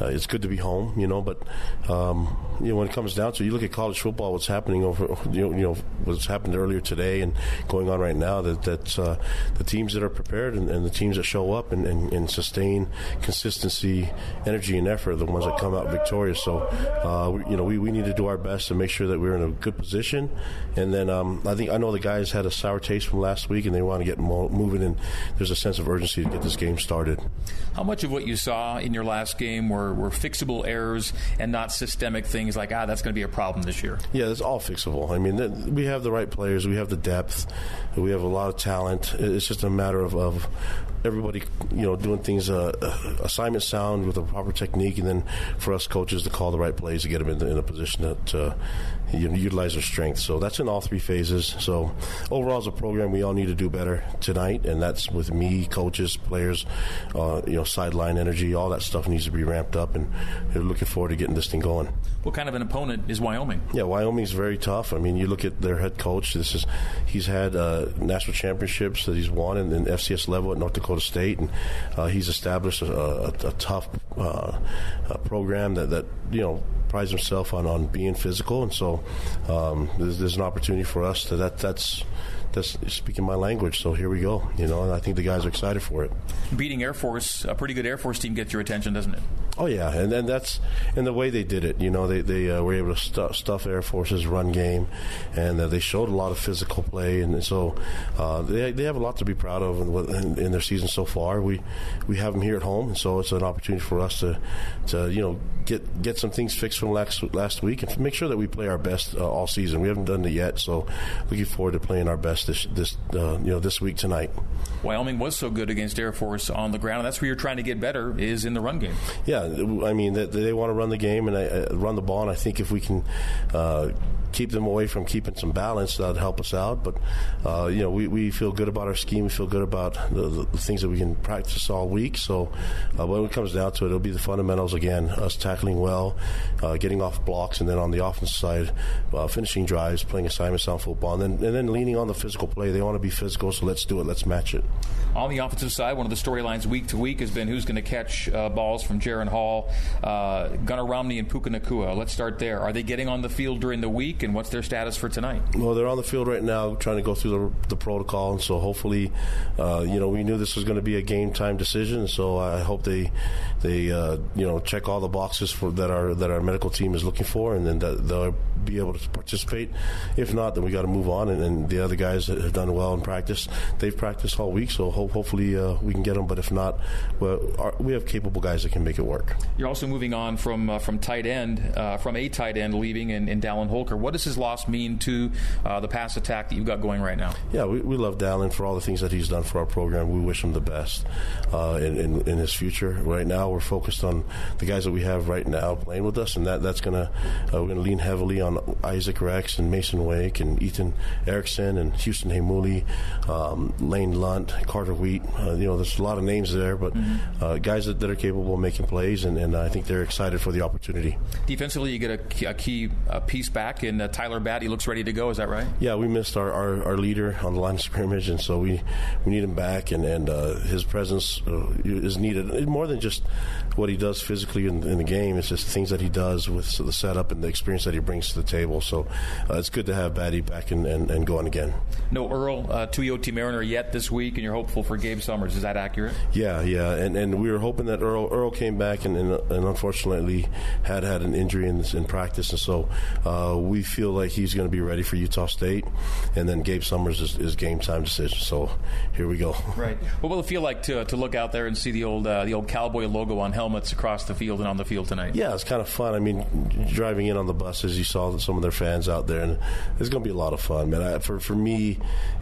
uh, it's good to be home, you know. But um, you know, when it comes down to, it, you look at college football, what's happening over, you know, you know what's happened earlier today and going on right now. That that's uh, the teams that are prepared and, and the teams that show up and, and, and, sustain consistency, energy, and effort are the ones that come out victorious. So, uh, we, you know, we, we need to do our best to make sure that we're in a good position. And then um, I think I know the guys had a sour taste from last week and they want to get mo- moving. And there's a sense of urgency to get this game started. How much of what you saw in your last game were, were fixable errors and not systemic things like, ah, that's going to be a problem this year? Yeah, it's all fixable. I mean, we have the right players, we have the depth, we have a lot of talent. It's just a matter of, of everybody, you know, doing things uh, uh, assignment sound with a proper technique, and then for us coaches to call the right plays to get them in, the, in a position that uh, you know, utilize their strength. So that's in all three phases. So overall, as a program, we all need to do better tonight, and that's with me, coaches, players, uh, you know, sideline energy, all that stuff needs to be ramped up, and we're looking forward to getting this thing going. What kind of an opponent is Wyoming? Yeah, Wyoming's very tough. I mean, you look at their head coach. This is he's had uh, national championships that he's won in, in, FCS level at North Dakota State, and uh, he's established a, a, a tough uh, a program that, that you know prides himself on, on being physical, and so um, there's, there's, an opportunity for us to that that's that's speaking my language. So here we go. You know, and I think the guys are excited for it. Beating Air Force, a pretty good Air Force team, gets your attention, doesn't it? Oh yeah, and then that's and the way they did it. You know, they they uh, were able to stuff, stuff Air Force's run game, and uh, they showed a lot of physical play, and so uh, they they have a lot to be proud of in, in, in, their season so far. We we have them here at home, and so it's an opportunity for us to to you know get get some things fixed from last last week and make sure that we play our best uh, all season. We haven't done it yet, so looking forward to playing our best this this uh, you know this week tonight. Wyoming was so good against Air Force on the ground, and that's where you're trying to get better is in the run game. Yeah, I mean they, they want to run the game and uh, run the ball, and I think if we can uh, keep them away from keeping some balance, that'd help us out. But uh, you know, we, we feel good about our scheme. We feel good about the, the, things that we can practice all week. So uh, when it comes down to it, it'll be the fundamentals again: us tackling well, uh, getting off blocks, and then on the offensive side, uh, finishing drives, playing assignments on football, and then and then leaning on the physical play. They want to be physical, so let's do it. Let's match it. On the offensive side, one of the storylines week to week has been who's going to catch uh, balls from Jaren Hall, uh, Gunner Romney, and Puka Nacua. Let's start there. Are they getting on the field during the week, and what's their status for tonight? Well, they're on the field right now, trying to go through the, the protocol, and so hopefully, uh, you know, we knew this was going to be a game time decision, so I hope they they uh, you know check all the boxes for that our that our medical team is looking for, and then they'll be able to participate. If not, then we got to move on, and, and, the other guys have done well in practice. They've practiced all week, so ho- hopefully uh, we can get them. But if not, well, our, we have capable guys that can make it work. You're also moving on from uh, from tight end, uh, from a tight end leaving in, in Dallin Holker. What does his loss mean to uh, the pass attack that you've got going right now? Yeah, we, we love Dallin for all the things that he's done for our program. We wish him the best uh, in, in, in, his future. Right now, we're focused on the guys that we have right now playing with us, and that that's gonna uh, we're gonna lean heavily on Isaac Rex and Mason Wake and Ethan Erickson and Houston Heimuli, um, Lane Lunt, Carter Wheat. Uh, you know, there's a lot of names there, but mm-hmm. uh, guys that, that, are capable of making plays, and, and, I think they're excited for the opportunity. Defensively, you get a key, a key uh, piece back, and uh, Tyler Batty looks ready to go. Is that right? Yeah, we missed our, our, our, leader on the line of scrimmage, and so we, we need him back, and, and uh, his presence uh, is needed. More than just what he does physically in, in, the game, it's just things that he does with the setup and the experience that he brings to the table. So it's good to have Batty back and, and, and going again. No Earl uh, Tuioti Mariner yet this week, and you're hopeful for Gabe Summers. Is that accurate? Yeah, yeah, and and we were hoping that Earl Earl came back and and, and unfortunately had had an injury in, in practice, and so uh, we feel like he's going to be ready for Utah State, and then Gabe Summers is, is, game time decision. So here we go. Right. What will it feel like to, to look out there and see the old uh, the old cowboy logo on helmets across the field and on the field tonight? Yeah, it's kind of fun. I mean, driving in on the buses, you saw some of their fans out there, and it's going to be a lot of fun, man. I, for for me,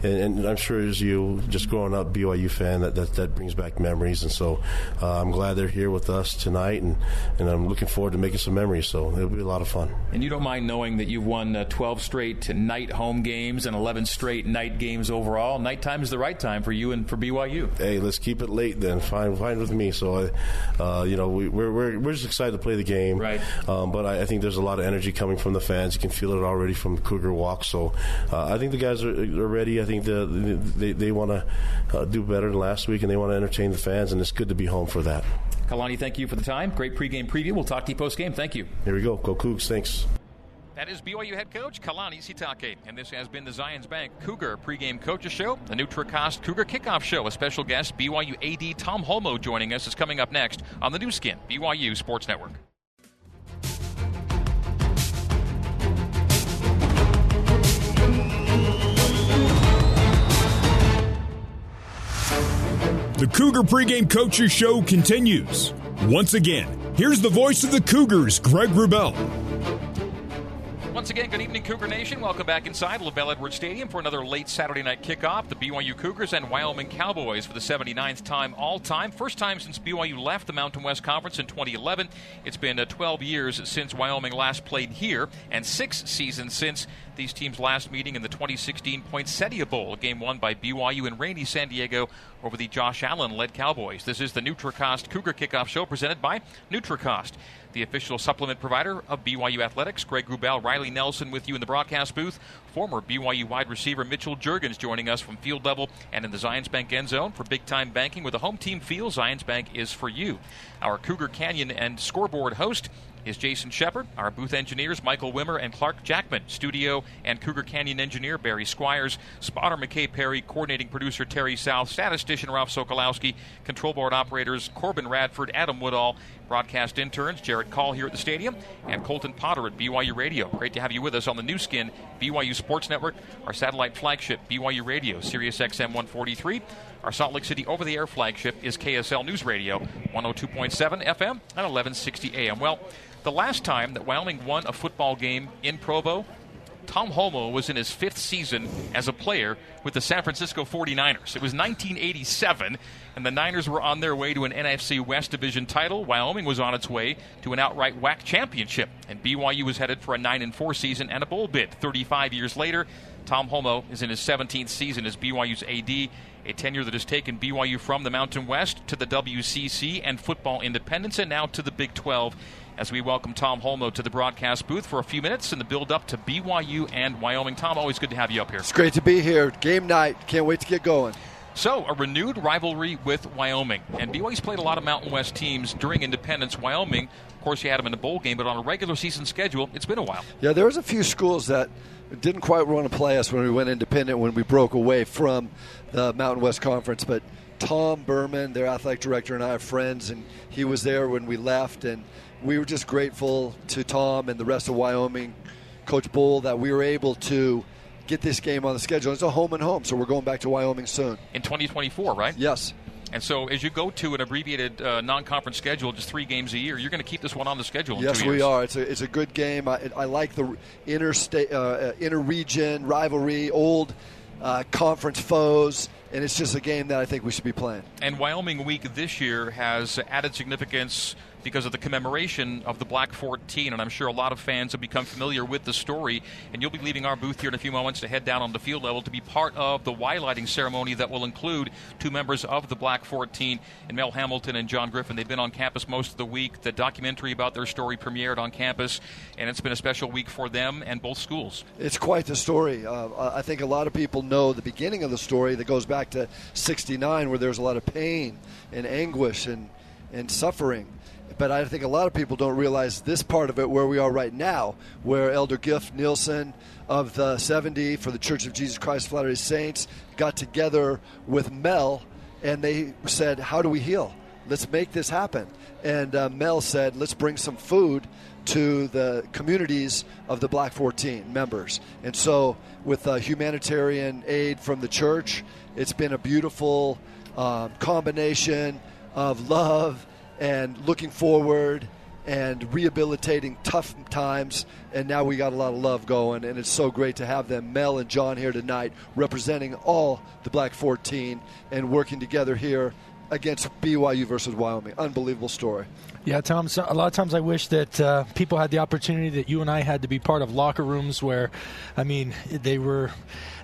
and, and, I'm sure as you, just growing up BYU fan, that that, that brings back memories, and so uh, I'm glad they're here with us tonight, and and I'm looking forward to making some memories. So it'll be a lot of fun. And you don't mind knowing that you've won uh, 12 straight night home games and 11 straight night games overall. Nighttime is the right time for you and for BYU. Hey, let's keep it late then. Fine, fine with me. So, uh, you know, we, are we're, we're we're just excited to play the game. Right. Um, but I, I, think there's a lot of energy coming from the fans. You can feel it already from Cougar Walk. So uh, I think the guys are, are ready. I think the, they they want to uh, do better than last week, and they want to entertain the fans, and it's good to be home for that. Kalani, thank you for the time. Great pregame preview. We'll talk to you post game. Thank you. Here we go. Go Cougs. Thanks. That is BYU head coach Kalani Sitake. And this has been the Zions Bank Cougar pregame coaches show, the Nutricost Cougar kickoff show. A special guest, BYU AD Tom Holmoe, joining us is coming up next on the Nu Skin, BYU Sports Network. The Cougar pregame coaches show continues. Once again, here's the voice of the Cougars, Greg Wrubell. Once again, good evening, Cougar Nation. Welcome back inside LaVell Edwards Stadium for another late Saturday night kickoff. The BYU Cougars and Wyoming Cowboys for the 79th time all time. First time since BYU left the Mountain West Conference in 2011. It's been uh, 12 years since Wyoming last played here, and six seasons since these teams' last meeting in the 2016 Poinsettia Bowl, a game won by BYU in rainy San Diego over the Josh Allen led Cowboys. This is the NutriCost Cougar Kickoff Show presented by NutriCost the official supplement provider of BYU Athletics. Greg Wrubell, Riley Nelson with you in the broadcast booth. Former BYU wide receiver Mitchell Juergens joining us from field level and in the Zions Bank end zone for big time banking with a home team feel. Zions Bank is for you. Our Cougar Canyon and scoreboard host is Jason Shepard. Our booth engineers, Michael Wimmer and Clark Jackman. Studio and Cougar Canyon engineer, Barry Squires. Spotter, McKay Perry. Coordinating producer, Terry South. Statistician, Ralph Sokolowski. Control board operators, Corbin Radford, Adam Woodall. Broadcast interns, Jared Call here at the stadium, and Colton Potter at BYU Radio. Great to have you with us on the Nu Skin, BYU Sports Network, our satellite flagship, BYU Radio, Sirius XM 143. Our Salt Lake City over the air flagship is KSL News Radio, 102.7 FM and 1160 AM. Well, the last time that Wyoming won a football game in Provo, Tom Holmoe was in his fifth season as a player with the San Francisco 49ers. It was 1987, and the Niners were on their way to an NFC West Division title. Wyoming was on its way to an outright WAC championship, and BYU was headed for a 9 and 4 season and a bowl bid. 35 years later, Tom Holmoe is in his 17th season as BYU's AD, a tenure that has taken BYU from the Mountain West to the WCC and football independence, and now to the Big 12 as we welcome Tom Holmoe to the broadcast booth for a few minutes in the build up to BYU and Wyoming. Tom, always good to have you up here. It's great to be here. Game night. Can't wait to get going. So, a renewed rivalry with Wyoming. And BYU's played a lot of Mountain West teams during independence. Wyoming, of course, you had them in a bowl game, but on a regular season schedule, it's been a while. Yeah, there was a few schools that didn't quite want to play us when we went independent, when we broke away from the Mountain West Conference. But Tom Burman, their athletic director, and I are friends, and he was there when we left. And we were just grateful to Tom and the rest of Wyoming, Coach Bohl, that we were able to get this game on the schedule. It's a home and home, so we're going back to Wyoming soon. In 2024, right? Yes. And so, as you go to an abbreviated uh, non-conference schedule, just three games a year, you're going to keep this one on the schedule. yes, we are. It's a it's a good game. I, I like the interstate, uh, inter-region rivalry, old uh, conference foes, and it's just a game that I think we should be playing. And Wyoming Week this year has added significance because of the commemoration of the Black 14. And I'm sure a lot of fans have become familiar with the story. And you'll be leaving our booth here in a few moments to head down on the field level to be part of the Y lighting ceremony that will include two members of the Black 14, and Mel Hamilton and John Griffin. They've been on campus most of the week. The documentary about their story premiered on campus, and it's been a special week for them and both schools. It's quite the story. Uh, I think a lot of people know the beginning of the story that goes back to 69, where there's a lot of pain and anguish and, and suffering but I think a lot of people don't realize this part of it where we are right now, where Elder Giff Nielsen of the 70 for the Church of Jesus Christ of Latter-day Saints got together with Mel and they said, "How do we heal? Let's make this happen." And uh, Mel said, "Let's bring some food." to the communities of the Black 14 members. And so, with uh, humanitarian aid from the church, it's been a beautiful um, combination of love and looking forward and rehabilitating tough times. And now we got a lot of love going, and it's so great to have them, Mel and John, here tonight, representing all the Black 14 and working together here against BYU versus Wyoming. Unbelievable story. Yeah, Tom. So a lot of times I wish that uh, people had the opportunity that you and I had to be part of locker rooms where, I mean, they were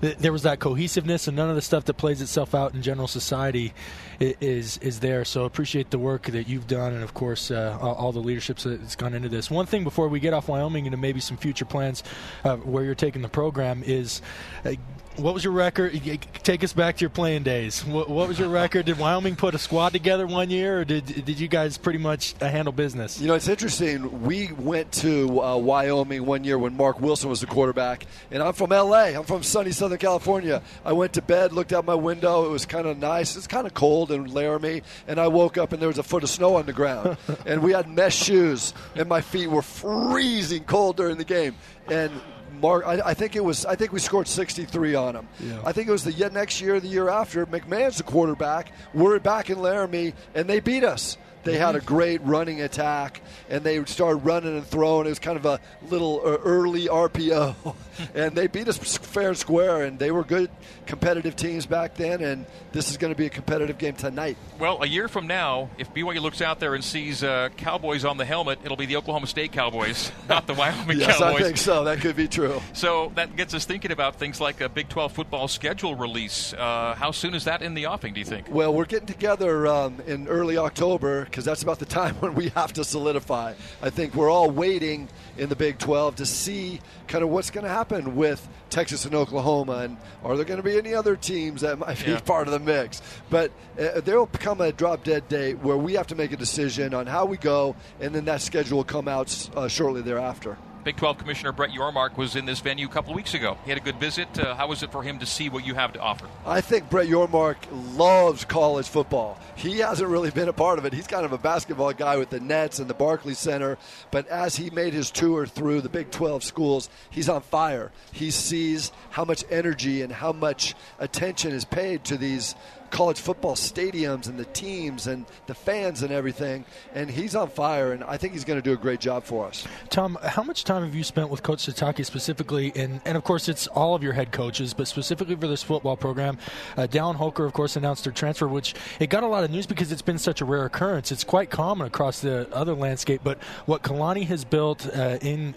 there was that cohesiveness and none of the stuff that plays itself out in general society is is there. So I appreciate the work that you've done and of course uh, all, the leadership that's gone into this. One thing before we get off Wyoming into maybe some future plans uh, where you're taking the program is uh, what was your record? Take us back to your playing days. What, what, was your record? Did Wyoming put a squad together one year, or did did you guys pretty much uh, handle business? You know, it's interesting. We went to uh, Wyoming one year when Mark Wilson was the quarterback, and I'm from L.A. I'm from sunny Southern California. I went to bed, looked out my window. It was kind of nice. It's kind of cold in Laramie, and I woke up and there was a foot of snow on the ground, and we had mesh shoes, and my feet were freezing cold during the game, and Mark, I, I, think it was. I think we scored 63 on them. Yeah. I think it was the next year, the year after. McMahon's the quarterback. We're back in Laramie, and they beat us. They had a great running attack, and they started running and throwing. It was kind of a little uh, early RPO, and they beat us fair and square. And they were good competitive teams back then, and this is going to be a competitive game tonight. Well, a year from now, if BYU looks out there and sees uh, Cowboys on the helmet, it'll be the Oklahoma State Cowboys, not the Wyoming yes, Cowboys. I think so. That could be true. So that gets us thinking about things like a Big 12 football schedule release. Uh, how soon is that in the offing, do you think? Well, we're getting together um, in early October because that's about the time when we have to solidify. I think we're all waiting in the Big 12 to see kind of what's going to happen with Texas and Oklahoma, and are there going to be any other teams that might be Yeah. part of the mix? But uh, there will come a drop dead date where we have to make a decision on how we go, and then that schedule will come out uh, shortly thereafter. Big 12 Commissioner Brett Yormark was in this venue a couple of weeks ago. He had a good visit. Uh, how was it for him to see what you have to offer? I think Brett Yormark loves college football. He hasn't really been a part of it. He's kind of a basketball guy with the Nets and the Barclays Center. But as he made his tour through the Big 12 schools, he's on fire. He sees how much energy and how much attention is paid to these college football stadiums and the teams and the fans and everything. And he's on fire, and I think he's going to do a great job for us. Tom, how much time have you spent with Coach Sitake specifically? And, and of course, it's all of your head coaches, but specifically for this football program. Uh, Dallin Holker, of course, announced their transfer, which it got a lot of news because it's been such a rare occurrence. It's quite common across the other landscape, but what Kalani has built uh, in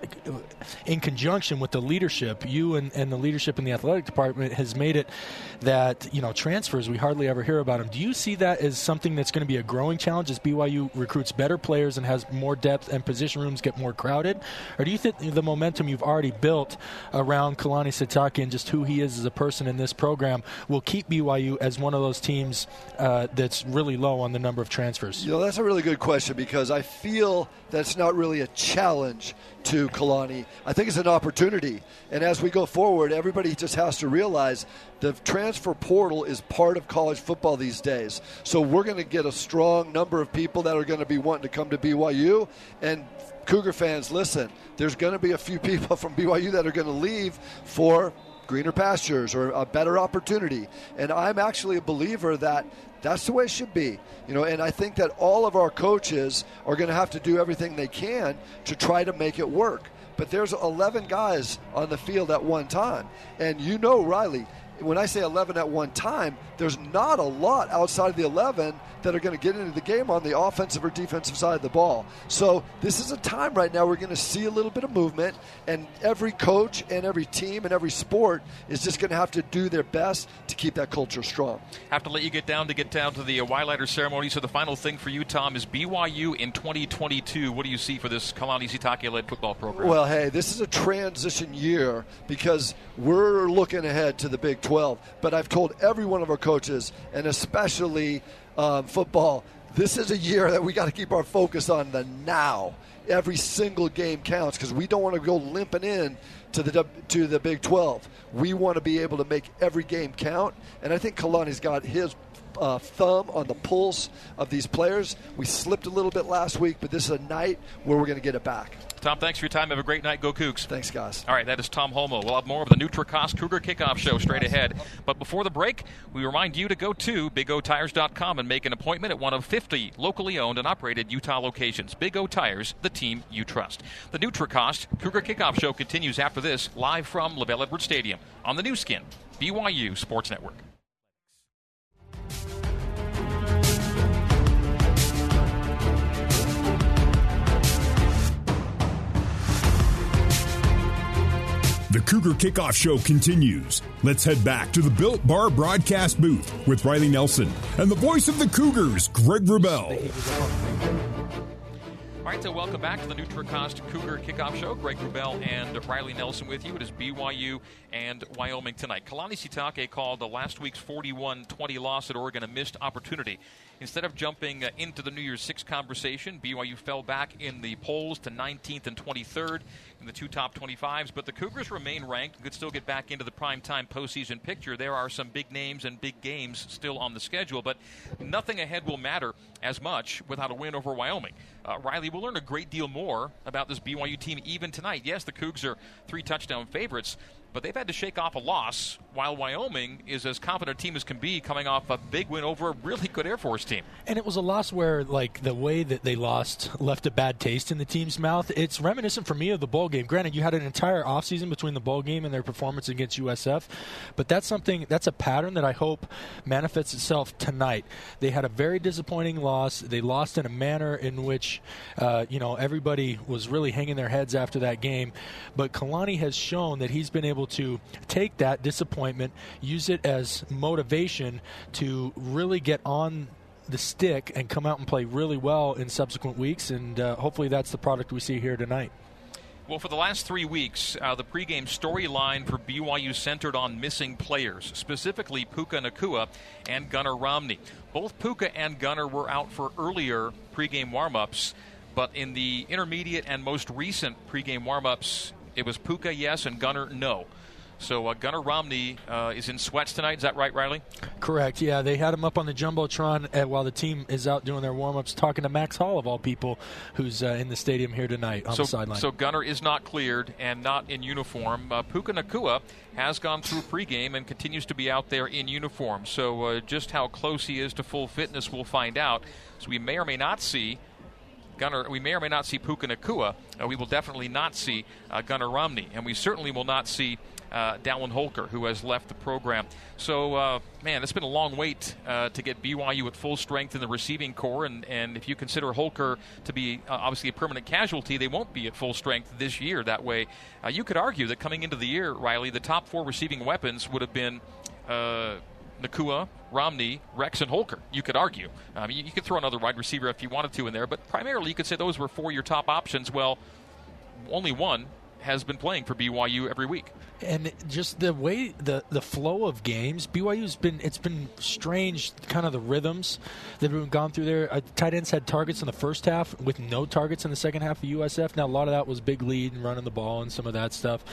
in conjunction with the leadership, you and, and the leadership in the athletic department, has made it that you know transfers we hardly ever hear about them. Do you see that as something that's going to be a growing challenge as BYU recruits better players and has more depth and position rooms get more crowded, or do you think the momentum you've already built around Kalani Sitake and just who he is as a person in this program will keep BYU as one of those teams uh, that's really low on the number of transfers? You know, that's a really good question because I feel that's not really a challenge to Kalani. I think it's an opportunity. And as we go forward, everybody just has to realize the transfer portal is part of college football these days. So we're going to get a strong number of people that are going to be wanting to come to BYU. And Cougar fans, listen, there's going to be a few people from BYU that are going to leave for greener pastures or a better opportunity. And I'm actually a believer that that's the way it should be. You know, and I think that all of our coaches are going to have to do everything they can to try to make it work. But there's 11 guys on the field at one time. And you know, Riley, when I say 11 at one time, there's not a lot outside of the 11 that are going to get into the game on the offensive or defensive side of the ball. So this is a time right now we're going to see a little bit of movement, and every coach and every team and every sport is just going to have to do their best to keep that culture strong. Have to let you get down to get down to the uh, Wylighter ceremony. So the final thing for you, Tom, is BYU in 2022. What do you see for this Kalani Sitake led football program? Well, hey, this is a transition year because we're looking ahead to the Big 12. But I've told every one of our coaches, and especially um, football, this is a year that we got to keep our focus on the now. Every single game counts because we don't want to go limping in to the to the Big 12. We want to be able to make every game count, and I think Kalani's got his uh, thumb on the pulse of these players. We slipped a little bit last week, but this is a night where we're going to get it back. Tom, thanks for your time. Have a great night. Go Cougs. Thanks, guys. All right, that is Tom Holmoe. We'll have more of the NutriCost Cougar Kickoff Show straight ahead. But before the break, we remind you to go to BigOTires.com and make an appointment at one of 50 locally owned and operated Utah locations. Big O Tires, the team you trust. The NutriCost Cougar Kickoff Show continues after this, live from LaVell Edwards Stadium on the Nu Skin, BYU Sports Network. The Cougar Kickoff Show continues. Let's head back to the Built Bar broadcast booth with Riley Nelson and the voice of the Cougars, Greg Wrubell. All right, so welcome back to the NutriCost Cougar Kickoff Show. Greg Wrubell and Riley Nelson with you. It is BYU and Wyoming tonight. Kalani Sitake called the last week's 41-20 loss at Oregon a missed opportunity. Instead of jumping uh, into the New Year's Six conversation, BYU fell back in the polls to 19th and 23rd in the two top 25s, but the Cougars remain ranked could still get back into the primetime postseason picture. There are some big names and big games still on the schedule, but nothing ahead will matter as much without a win over Wyoming. Uh, Riley, we'll learn a great deal more about this BYU team even tonight. Yes, the Cougs are three touchdown favorites, but they've had to shake off a loss while Wyoming is as confident a team as can be coming off a big win over a really good Air Force team. And it was a loss where, like, the way that they lost left a bad taste in the team's mouth. It's reminiscent for me of the bowl game. Granted, you had an entire offseason between the bowl game and their performance against USF, but that's something, that's a pattern that I hope manifests itself tonight. They had a very disappointing loss. They lost in a manner in which, uh, you know, everybody was really hanging their heads after that game. But Kalani has shown that he's been able to take that disappointment, use it as motivation to really get on the stick and come out and play really well in subsequent weeks. And uh, hopefully that's the product we see here tonight. Well, for the last three weeks, uh, the pregame storyline for BYU centered on missing players, specifically Puka Nacua and Gunner Romney. Both Puka and Gunner were out for earlier pregame warm-ups, but in the intermediate and most recent pregame warm-ups, it was Puka yes and Gunner, no. So uh, Gunner Romney uh, is in sweats tonight. Is that right, Riley? Correct. Yeah, they had him up on the jumbotron uh, while the team is out doing their warm-ups, talking to Max Hall of all people, who's uh, in the stadium here tonight on so, the sideline. So Gunner is not cleared and not in uniform. Uh, Puka Nacua has gone through pregame and continues to be out there in uniform. So uh, just how close he is to full fitness, we'll find out. So we may or may not see Gunner, we may or may not see Puka Nacua. Uh, we will definitely not see uh, Gunner Romney, and we certainly will not see uh, Dallin Holker, who has left the program. So, uh, man, it's been a long wait uh, to get BYU at full strength in the receiving corps, and, and if you consider Holker to be uh, obviously a permanent casualty, they won't be at full strength this year. That way, uh, you could argue that coming into the year, Riley, the top four receiving weapons would have been. Nacua, Romney, Rex, and Holker. You could argue. Um, you, you, could throw another wide receiver if you wanted to in there, but primarily you could say those were four your top options. Well, only one has been playing for BYU every week and just the way the the flow of games, BYU's been it's been strange, kind of the rhythms that have been gone through there. Uh, tight ends had targets in the first half with no targets in the second half of USF. Now a lot of that was big lead and running the ball and some of that stuff.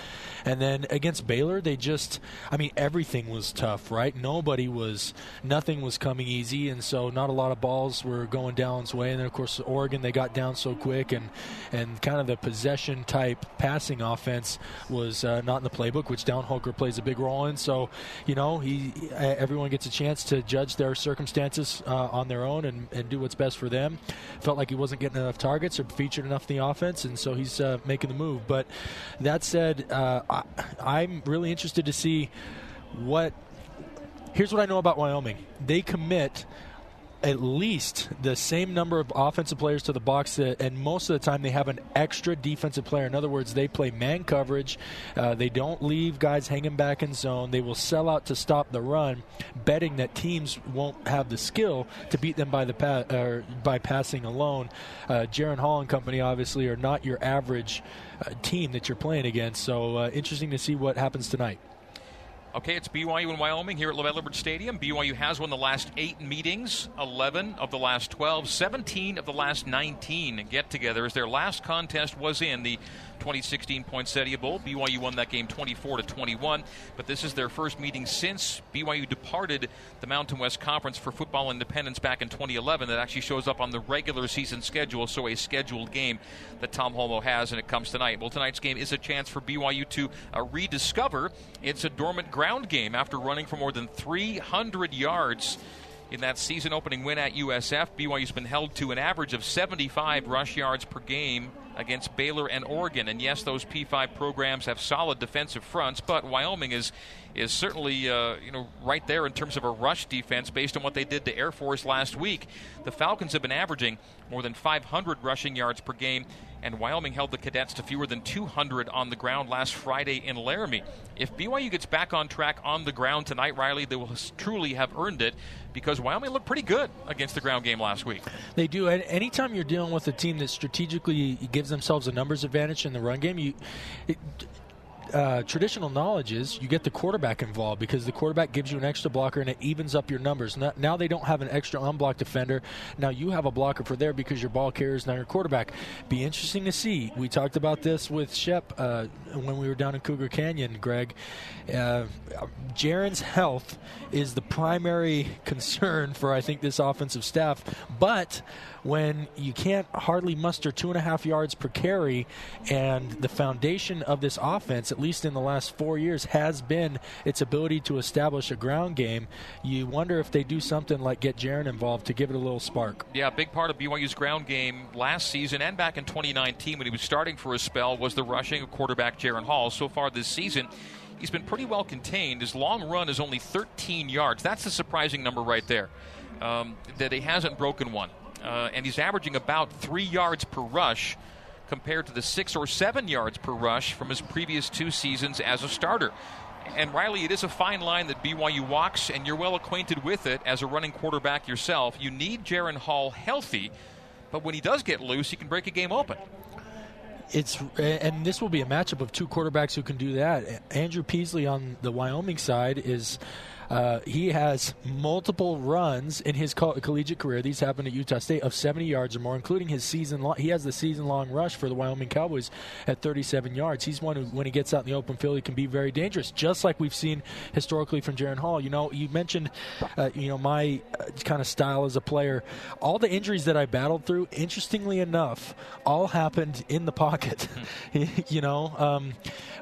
And then against Baylor, they just, I mean, everything was tough, right? Nobody was, nothing was coming easy, and so not a lot of balls were going Dallin's way. And then of course Oregon, they got down so quick, and and kind of the possession type passing offense was uh, not in the playbook playbook, which Dallin Holker plays a big role in. So, you know, he everyone gets a chance to judge their circumstances uh, on their own and, and do what's best for them. Felt like he wasn't getting enough targets or featured enough in the offense, and so he's uh, making the move. But that said, uh, I, I'm really interested to see what. Here's what I know about Wyoming. They commit at least the same number of offensive players to the box, uh, and most of the time they have an extra defensive player. In other words, they play man coverage. Uh, they don't leave guys hanging back in zone. They will sell out to stop the run, betting that teams won't have the skill to beat them by the pa- or by passing alone. Uh, Jaren Hall and company obviously are not your average uh, team that you're playing against. So uh, interesting to see what happens tonight. Okay, it's BYU in Wyoming here at LaVell Edwards Stadium. BYU has won the last eight meetings, 11 of the last 12, 17 of the last 19 get togethers. Their last contest was in the 2016 Poinsettia Bowl. BYU won that game 24 to 21, but this is their first meeting since BYU departed the Mountain West Conference for football independence back in 2011. That actually shows up on the regular season schedule, so a scheduled game that Tom Holmoe has, and it comes tonight. Well, tonight's game is a chance for BYU to uh, rediscover it's a dormant ground game after running for more than 300 yards in that season opening win at USF. BYU's been held to an average of 75 rush yards per game against Baylor and Oregon. And yes, those P5 programs have solid defensive fronts, but Wyoming is is certainly uh, you know right there in terms of a rush defense based on what they did to Air Force last week. The Falcons have been averaging more than 500 rushing yards per game and Wyoming held the Cadets to fewer than 200 on the ground last Friday in Laramie. If BYU gets back on track on the ground tonight, Riley, they will truly have earned it because Wyoming looked pretty good against the ground game last week. They do. And anytime you're dealing with a team that strategically gives themselves a numbers advantage in the run game, you. It, uh, traditional knowledge is you get the quarterback involved because the quarterback gives you an extra blocker and it evens up your numbers. Now, now they don't have an extra unblocked defender. Now you have a blocker for there because your ball carrier is now your quarterback. Be interesting to see. We talked about this with Shep uh, when we were down in Cougar Canyon, Greg. Uh, Jaren's health is the primary concern for, I think, this offensive staff. But when you can't hardly muster two and a half yards per carry and the foundation of this offense, at least in the last four years, has been its ability to establish a ground game. You wonder if they do something like get Jaren involved to give it a little spark. Yeah, a big part of BYU's ground game last season and back in 2019 when he was starting for a spell was the rushing of quarterback Jaren Hall. So far this season, he's been pretty well contained. His long run is only 13 yards. That's a surprising number right there. Um, that he hasn't broken one. Uh, and he's averaging about three yards per rush compared to the six or seven yards per rush from his previous two seasons as a starter. And Riley, it is a fine line that BYU walks, and you're well acquainted with it as a running quarterback yourself. You need Jaren Hall healthy, but when he does get loose, he can break a game open it's and this will be a matchup of two quarterbacks who can do that. Andrew Peasley on the Wyoming side is uh, he has multiple runs in his co- collegiate career. These happened at Utah State of 70 yards or more, including his season. Long, he has the season-long rush for the Wyoming Cowboys at 37 yards. He's one who, when he gets out in the open field, he can be very dangerous, just like we've seen historically from Jaren Hall. You know, you mentioned, uh, you know, my uh, kind of style as a player. All the injuries that I battled through, interestingly enough, all happened in the pocket. you know, um,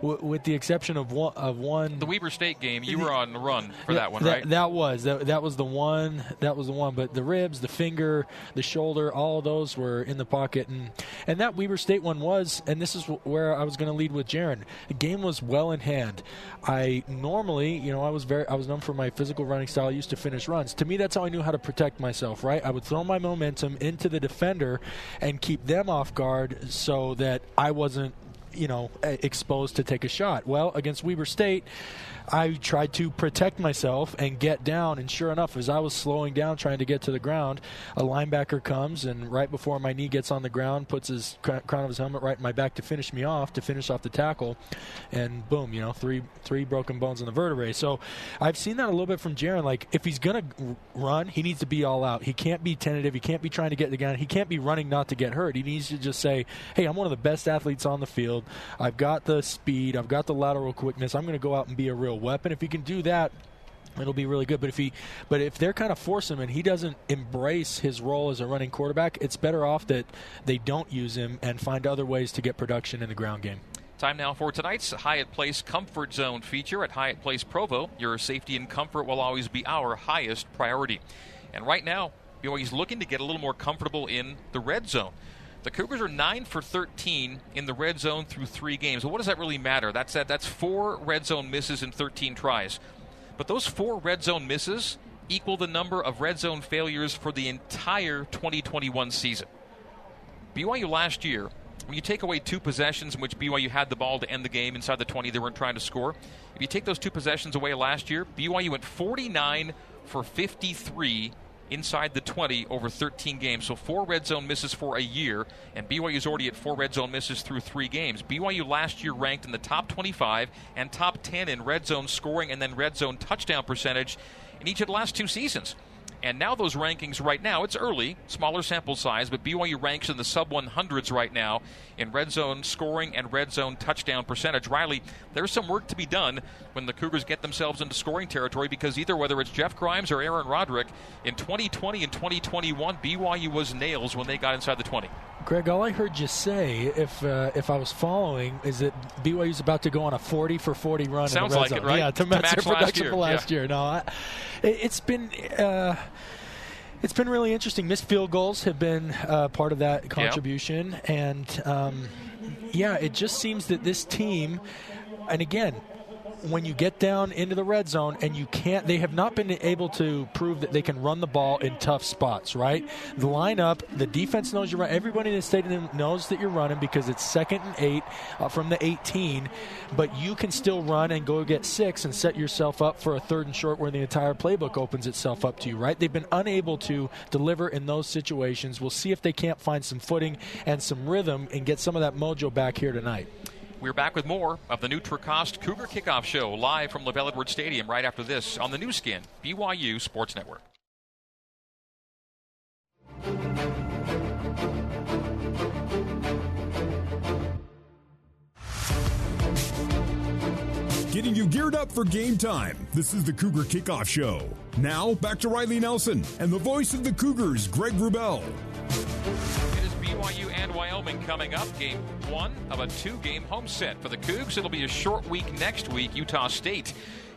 w- with the exception of one, of one. The Weber State game, you were on the run for for that one, that, right? That was that, that was the one. That was the one. But the ribs, the finger, the shoulder, all of those were in the pocket, and and that Weber State one was. And this is where I was going to lead with Jaren. The game was well in hand. I normally, you know, I was very, I was known for my physical running style. I used to finish runs. To me, that's how I knew how to protect myself. Right? I would throw my momentum into the defender and keep them off guard so that I wasn't you know exposed to take a shot. Well, against Weber State, I tried to protect myself and get down. And sure enough, as I was slowing down trying to get to the ground, a linebacker comes and right before my knee gets on the ground, puts his crown of his helmet right in my back to finish me off, to finish off the tackle, and boom, you know, three three broken bones in the vertebrae. So I've seen that a little bit from Jaren. Like if he's gonna run, he needs to be all out. He can't be tentative. He can't be trying to get the gun. He can't be running not to get hurt. He needs to just say, "Hey, I'm one of the best athletes on the field. I've got the speed. I've got the lateral quickness. I'm going to go out and be a real weapon. If he can do that, it'll be really good. But if he, but if they're kind of force him and he doesn't embrace his role as a running quarterback, it's better off that they don't use him and find other ways to get production in the ground game. Time now for tonight's Hyatt Place Comfort Zone feature at Hyatt Place Provo. Your safety and comfort will always be our highest priority. And right now, BYU's looking to get a little more comfortable in the red zone. The Cougars are 9 for 13 in the red zone through three games. Well, what does that really matter? That's, that, that's four red zone misses in 13 tries. But those four red zone misses equal the number of red zone failures for the entire 2021 season. BYU last year, when you take away two possessions in which BYU had the ball to end the game inside the 20, they weren't trying to score. If you take those two possessions away last year, BYU went 49 for 53 inside the 20 over 13 games. So four red zone misses for a year, and BYU is already at four red zone misses through three games. BYU last year ranked in the top 25 and top 10 in red zone scoring and then red zone touchdown percentage in each of the last two seasons. And now those rankings right now, it's early, smaller sample size, but BYU ranks in the sub 100s right now in red zone scoring and red zone touchdown percentage. Riley, there's some work to be done when the Cougars get themselves into scoring territory because either whether it's Jeff Grimes or Aaron Roderick, in 2020 and 2021, BYU was nails when they got inside the 20. Greg, all I heard you say, if uh, if I was following, is that BYU's about to go on a 40 for 40 run. Sounds in the red like zone. it, right? Yeah, to, to match, match their last production year. for last yeah. year. No, I, it's been. Uh, it's been really interesting. Missed field goals have been uh, part of that contribution, yep. and um, yeah, it just seems that this team, and again, when you get down into the red zone and you can't, they have not been able to prove that they can run the ball in tough spots, right? The lineup, the defense knows you're running. Everybody in the stadium knows that you're running because it's second and eight uh, from the 18, but you can still run and go get six and set yourself up for a third and short where the entire playbook opens itself up to you, right? They've been unable to deliver in those situations. We'll see if they can't find some footing and some rhythm and get some of that mojo back here tonight. We're back with more of the Nutricost Cougar Kickoff Show live from LaVell Edwards Stadium right after this on the Nu Skin, BYU Sports Network. Getting you geared up for game time. This is the Cougar Kickoff Show. Now, back to Riley Nelson and the voice of the Cougars, Greg is BYU Wyoming coming up. Game one of a two game home set for the Cougs. It'll be a short week next week. Utah State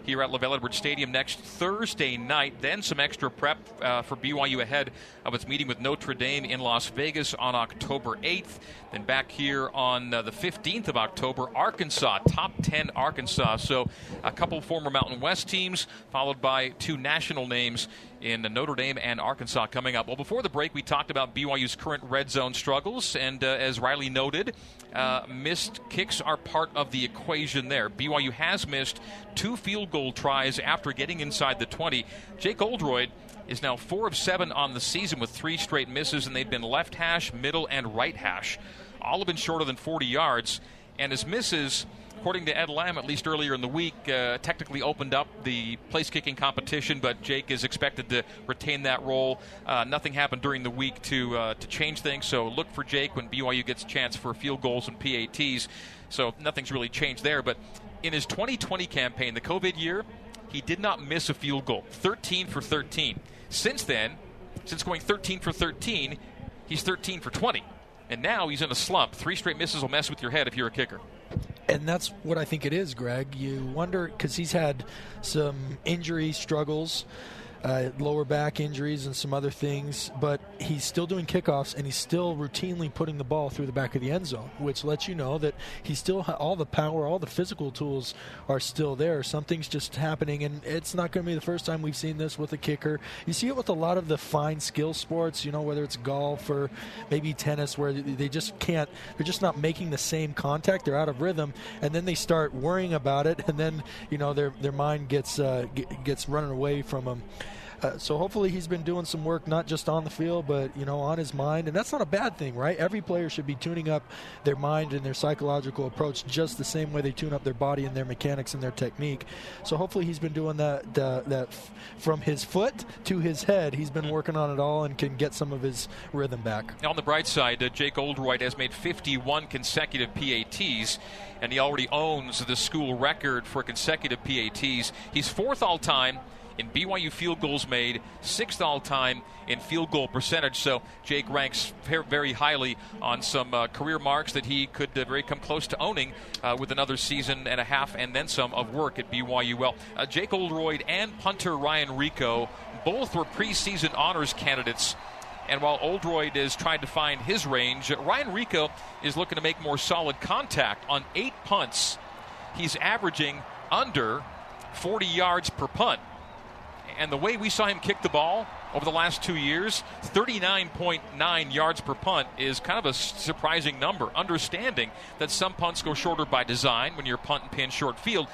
here at LaVell Edwards Stadium next Thursday night. Then some extra prep uh, for BYU ahead of its meeting with Notre Dame in Las Vegas on October 8th. Then back here on uh, the 15th of October, Arkansas, top 10 Arkansas. So a couple former Mountain West teams, followed by two national names in Notre Dame and Arkansas coming up. Well, before the break, we talked about BYU's current red zone struggles, and uh, as Riley noted, uh, missed kicks are part of the equation there. BYU has missed two field goal tries after getting inside the 20. Jake Oldroyd is now four of seven on the season with three straight misses, and they've been left hash, middle, and right hash. All have been shorter than 40 yards, and his misses according to Ed Lamb, at least earlier in the week, uh, technically opened up the place kicking competition, but Jake is expected to retain that role. Uh, nothing happened during the week to uh, to change things, so look for Jake when BYU gets a chance for field goals and PATs. So nothing's really changed there. But in his 2020 campaign, the COVID year, he did not miss a field goal, 13 for 13. Since then, since going 13 for 13, he's 13 for 20. And now he's in a slump. Three straight misses will mess with your head if you're a kicker. And that's what I think it is, Greg. You wonder because he's had some injury struggles uh, lower back injuries and some other things, but he's still doing kickoffs and he's still routinely putting the ball through the back of the end zone, which lets you know that he's still ha- all the power, all the physical tools are still there. Something's just happening, and it's not going to be the first time we've seen this with a kicker. You see it with a lot of the fine skill sports, you know, whether it's golf or maybe tennis, where they just can't, they're just not making the same contact. They're out of rhythm, and then they start worrying about it, and then you know their their mind gets uh, gets running away from them. Uh, so hopefully he's been doing some work not just on the field, but you know on his mind, and that's not a bad thing, right? Every player should be tuning up their mind and their psychological approach just the same way they tune up their body and their mechanics and their technique. So hopefully he's been doing that uh, that f- from his foot to his head. He's been working on it all and can get some of his rhythm back. On the bright side, uh, Jake Oldroyd has made 51 consecutive PATs and he already owns the school record for consecutive PATs. He's fourth all time in BYU field goals made, sixth all time in field goal percentage. So Jake ranks very highly on some uh, career marks that he could uh, very come close to owning uh, with another season and a half and then some of work at BYU. Well, uh, Jake Oldroyd and punter Ryan Rehkow both were preseason honors candidates. And while Oldroyd is trying to find his range, Ryan Rehkow is looking to make more solid contact on eight punts. He's averaging under 40 yards per punt and the way we saw him kick the ball over the last two years, 39.9 yards per punt is kind of a surprising number. Understanding that some punts go shorter by design when you're punt and pin short field,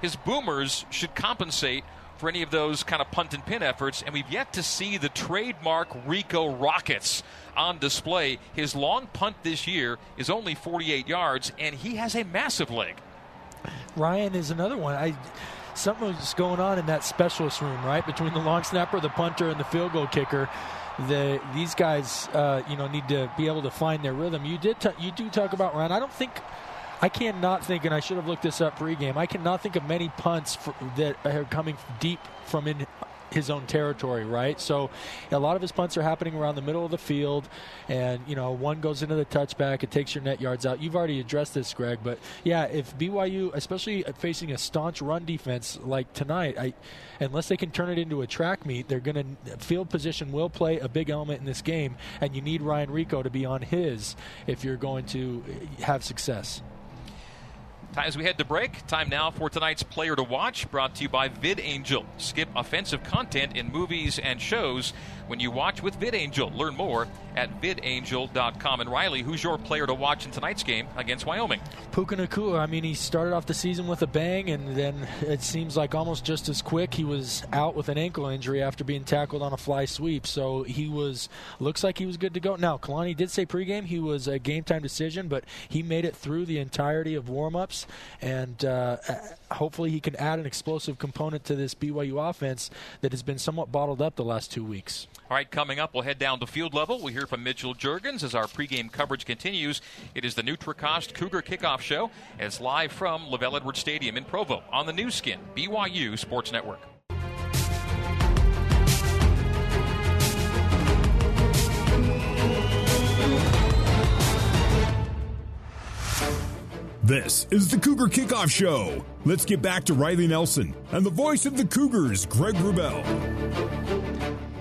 his boomers should compensate for any of those kind of punt and pin efforts, and we've yet to see the trademark Rehkow Rockets on display. His long punt this year is only 48 yards, and he has a massive leg. Ryan is another one. I something's going on in that specialist room, right? Between the long snapper, the punter, and the field goal kicker. The, these guys, uh, you know, need to be able to find their rhythm. You did, t- you do talk about Ryan. I don't think, I cannot think, and I should have looked this up pregame. I cannot think of many punts for, that are coming deep from in his own territory, right? So a lot of his punts are happening around the middle of the field, and you know one goes into the touchback, it takes your net yards out. You've already addressed this, Greg, but yeah, if BYU, especially facing a staunch run defense like tonight, I, unless they can turn it into a track meet, they're going to field position will play a big element in this game, and you need Ryan Rehkow to be on his if you're going to have success. As we head to break, time now for tonight's Player to Watch, brought to you by VidAngel. Skip offensive content in movies and shows when you watch with VidAngel. Learn more at vidangel.com. And Riley, who's your player to watch in tonight's game against Wyoming? Puka Nacua. I mean, he started off the season with a bang, and then it seems like almost just as quick he was out with an ankle injury after being tackled on a fly sweep. So he was looks like he was good to go. Now, Kalani did say pregame he was a game time decision, but he made it through the entirety of warmups, and uh, hopefully he can add an explosive component to this BYU offense that has been somewhat bottled up the last two weeks. All right, coming up, we'll head down to field level. We hear from Mitchell Juergens as our pregame coverage continues. It is the Nutricost Cougar Kickoff Show as live from LaVell Edwards Stadium in Provo on the Nu Skin, BYU Sports Network. This is the Cougar Kickoff Show. Let's get back to Riley Nelson and the voice of the Cougars, Greg Wrubell.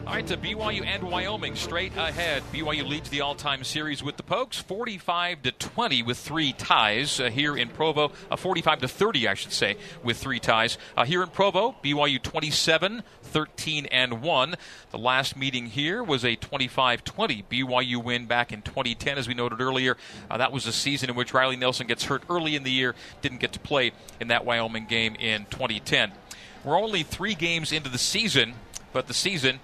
All right, to BYU and Wyoming straight ahead. BYU leads the all-time series with the Pokes, 45 to 20 with three ties uh, here in Provo. Uh, 45 to 30, I should say, with three ties uh, here in Provo. BYU 27, 13 and one. The last meeting here was a 25-20 BYU win back in 2010, as we noted earlier. Uh, that was a season in which Riley Nelson gets hurt early in the year, didn't get to play in that Wyoming game in 2010. We're only three games into the season, but the season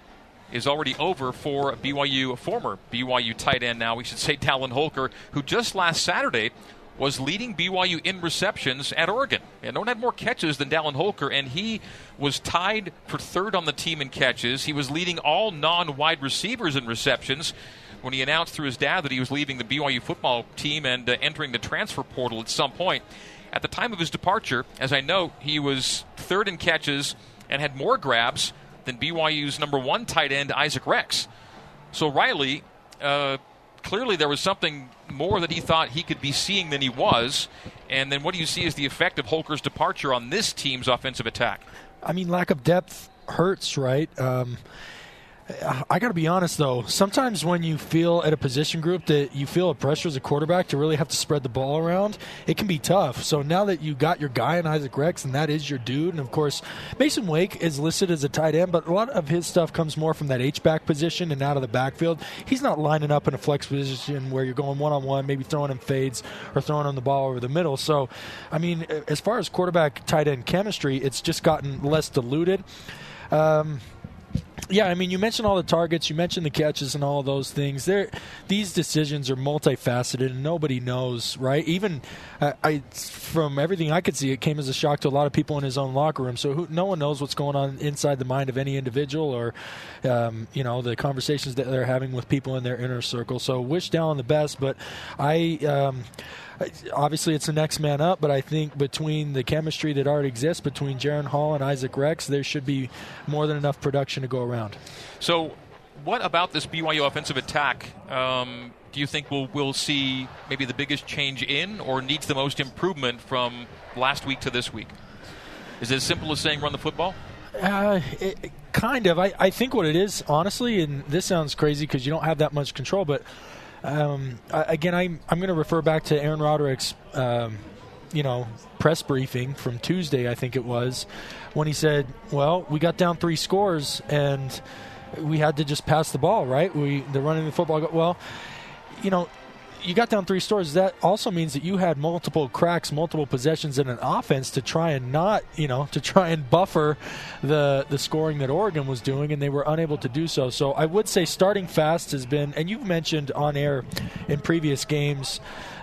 is already over for BYU, former BYU tight end now, we should say Dallin Holker, who just last Saturday was leading BYU in receptions at Oregon. And no one had more catches than Dallin Holker, and he was tied for third on the team in catches. He was leading all non wide receivers in receptions when he announced through his dad that he was leaving the BYU football team and uh, entering the transfer portal at some point. At the time of his departure, as I note, he was third in catches and had more grabs than BYU's number one tight end, Isaac Rex. So Riley, uh, clearly there was something more that he thought he could be seeing than he was. And then what do you see as the effect of Holker's departure on this team's offensive attack? I mean, lack of depth hurts, right? Um, I got to be honest though. Sometimes when you feel at a position group that you feel a pressure as a quarterback to really have to spread the ball around, it can be tough. So now that you got your guy in Isaac Rex and that is your dude, and of course Masen Wake is listed as a tight end, but a lot of his stuff comes more from that H back position and out of the backfield. He's not lining up in a flex position where you're going one on one, maybe throwing him fades or throwing him the ball over the middle. So, I mean, as far as quarterback tight end chemistry, it's just gotten less diluted. Um, yeah, I mean, you mentioned all the targets, you mentioned the catches, and all those things. There, these decisions are multifaceted, and nobody knows, right? Even uh, I, from everything I could see, it came as a shock to a lot of people in his own locker room. So who, no one knows what's going on inside the mind of any individual, or um, you know, the conversations that they're having with people in their inner circle. So wish Dallin the best, but I. Um, obviously it's the next man up, but I think between the chemistry that already exists between Jaren Hall and Isaac Rex, there should be more than enough production to go around. So, what about this BYU offensive attack? Um, do you think we'll we'll see maybe the biggest change in, or needs the most improvement from last week to this week? Is it as simple as saying run the football? Uh, it, kind of. I, I think what it is, honestly, and this sounds crazy because you don't have that much control, but um, again, I'm I'm going to refer back to Aaron Roderick's, um, you know, press briefing from Tuesday, I think it was, when he said, "Well, we got down three scores and we had to just pass the ball, right? We the running the football. Well, you know, you got down three scores. That also means that you had multiple cracks, multiple possessions in an offense to try and not, you know, to try and buffer the the scoring that Oregon was doing, and they were unable to do so. So I would say starting fast has been, and you've mentioned on air in previous games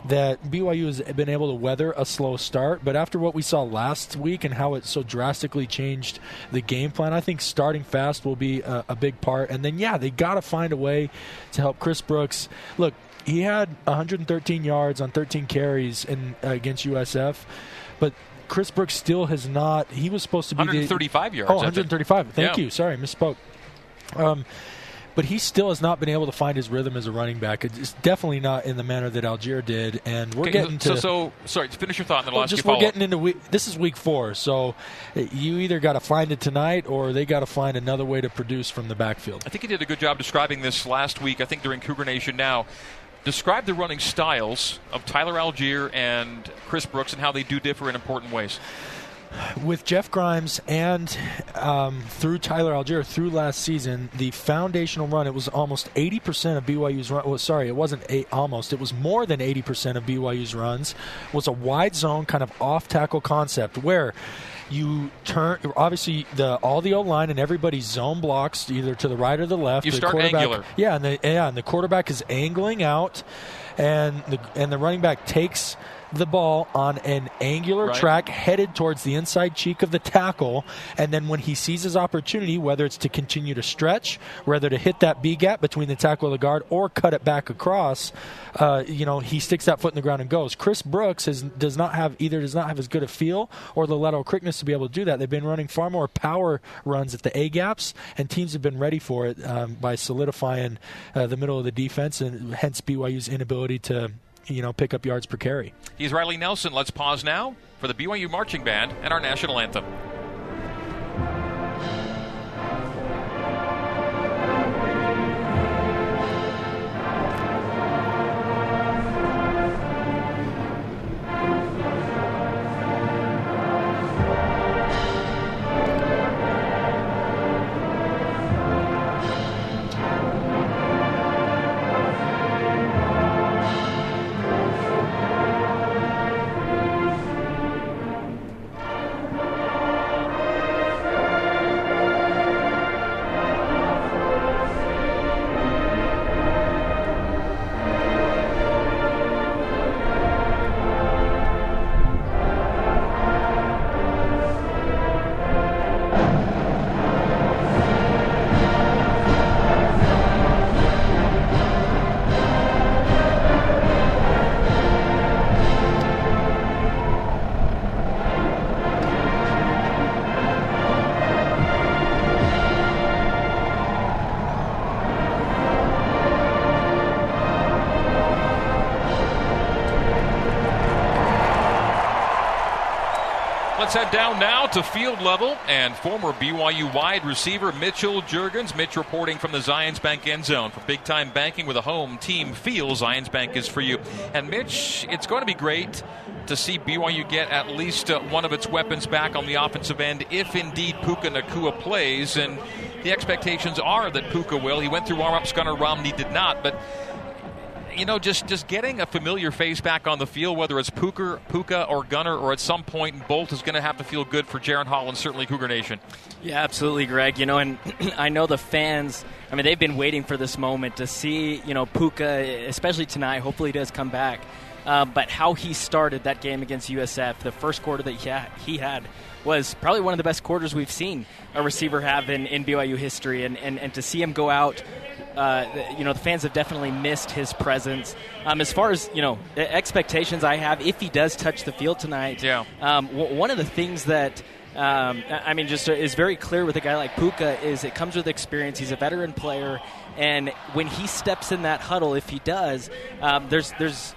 that BYU has been able to weather a slow start, but after what we saw last week and how it so drastically changed the game plan, I think starting fast will be a, a big part. And then, yeah, they got to find a way to help Chris Brooks. Look, he had 113 yards on 13 carries in uh, against USF, but Chris Brooks still has not. He was supposed to be 135 the, yards. Oh, 135. Thank yeah. you. Sorry, misspoke. Um, but he still has not been able to find his rhythm as a running back. It's definitely not in the manner that Allgeier did, and we're okay, getting so, to. So, sorry, finish your thought, and then well, I'll just we're getting into week, this is week four, so you either got to find it tonight or they got to find another way to produce from the backfield. I think he did a good job describing this last week. I think during Cougar Nation now. Describe the running styles of Tyler Allgeier and Chris Brooks and how they do differ in important ways with Jeff Grimes and um, through Tyler Allgeier through last season, the foundational run it was almost 80% of BYU's run. Well, sorry, it wasn't eight, almost. It was more than 80% of BYU's runs was a wide zone kind of off tackle concept where you turn obviously the all the O line and everybody's zone blocks either to the right or the left. You the start angular. Yeah, and the yeah, and the quarterback is angling out, and the and the running back takes the ball on an angular right. track headed towards the inside cheek of the tackle. And then when he sees his opportunity, whether it's to continue to stretch, whether to hit that B gap between the tackle and the guard, or cut it back across, uh, you know, he sticks that foot in the ground and goes. Chris Brooks has, does not have either does not have as good a feel or the lateral quickness to be able to do that. They've been running far more power runs at the A gaps, and teams have been ready for it um, by solidifying uh, the middle of the defense, and hence BYU's inability to you know pick up yards per carry. He's Riley Nelson. Let's pause now for the BYU marching band and our national anthem. Head down now to field level and former BYU wide receiver Mitchell Juergens. Mitch reporting from the Zions Bank end zone for big time banking with a home team feel. Zions Bank is for you. And Mitch, it's going to be great to see BYU get at least uh, one of its weapons back on the offensive end if indeed Puka Nacua plays. And the expectations are that Puka will. He went through warm ups, Gunner Romney did not. But you know, just just getting a familiar face back on the field, whether it's Puka, Puka or Gunner, or at some point Bolt is going to have to feel good for Jaren Hall and certainly Cougar Nation. Yeah, absolutely, Greg. You know, and I know the fans. I mean, they've been waiting for this moment to see, you know, Puka, especially tonight. Hopefully, he does come back. Uh, but how he started that game against USF, the first quarter that he had, he had was probably one of the best quarters we've seen a receiver have in, in BYU history. And, and, and to see him go out uh, you know, the fans have definitely missed his presence. Um, as far as you know, expectations I have, if he does touch the field tonight, yeah. Um, w- one of the things that um, I mean, just is very clear with a guy like Puka is it comes with experience. He's a veteran player, and when he steps in that huddle, if he does, um, there's there's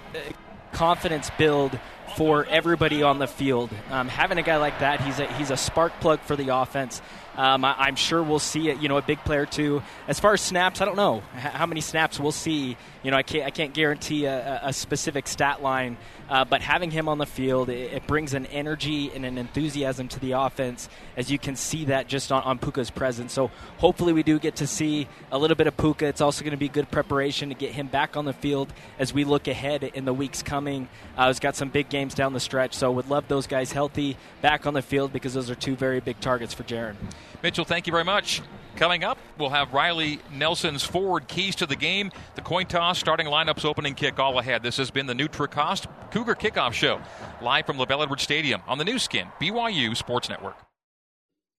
confidence build for everybody on the field. Um, having a guy like that, he's a he's a spark plug for the offense. Um, I, am sure we'll see it. You know, a big player too. As far as snaps, I don't know how many snaps we'll see. You know, I can't I can't guarantee a, a specific stat line, uh, but having him on the field, it, it, brings an energy and an enthusiasm to the offense, as you can see that just on, on Puka's presence. So hopefully we do get to see a little bit of Puka. It's also going to be good preparation to get him back on the field as we look ahead in the weeks coming. Uh, he's got some big games down the stretch, so would love those guys healthy back on the field because those are two very big targets for Jaren. Mitchell, thank you very much. Coming up, we'll have Riley Nelson's forward keys to the game, the coin toss, starting lineups, opening kick, all ahead. This has been the Nutricost Cougar Kickoff Show, live from LaVell Edwards Stadium on the Nu Skin, BYU Sports Network.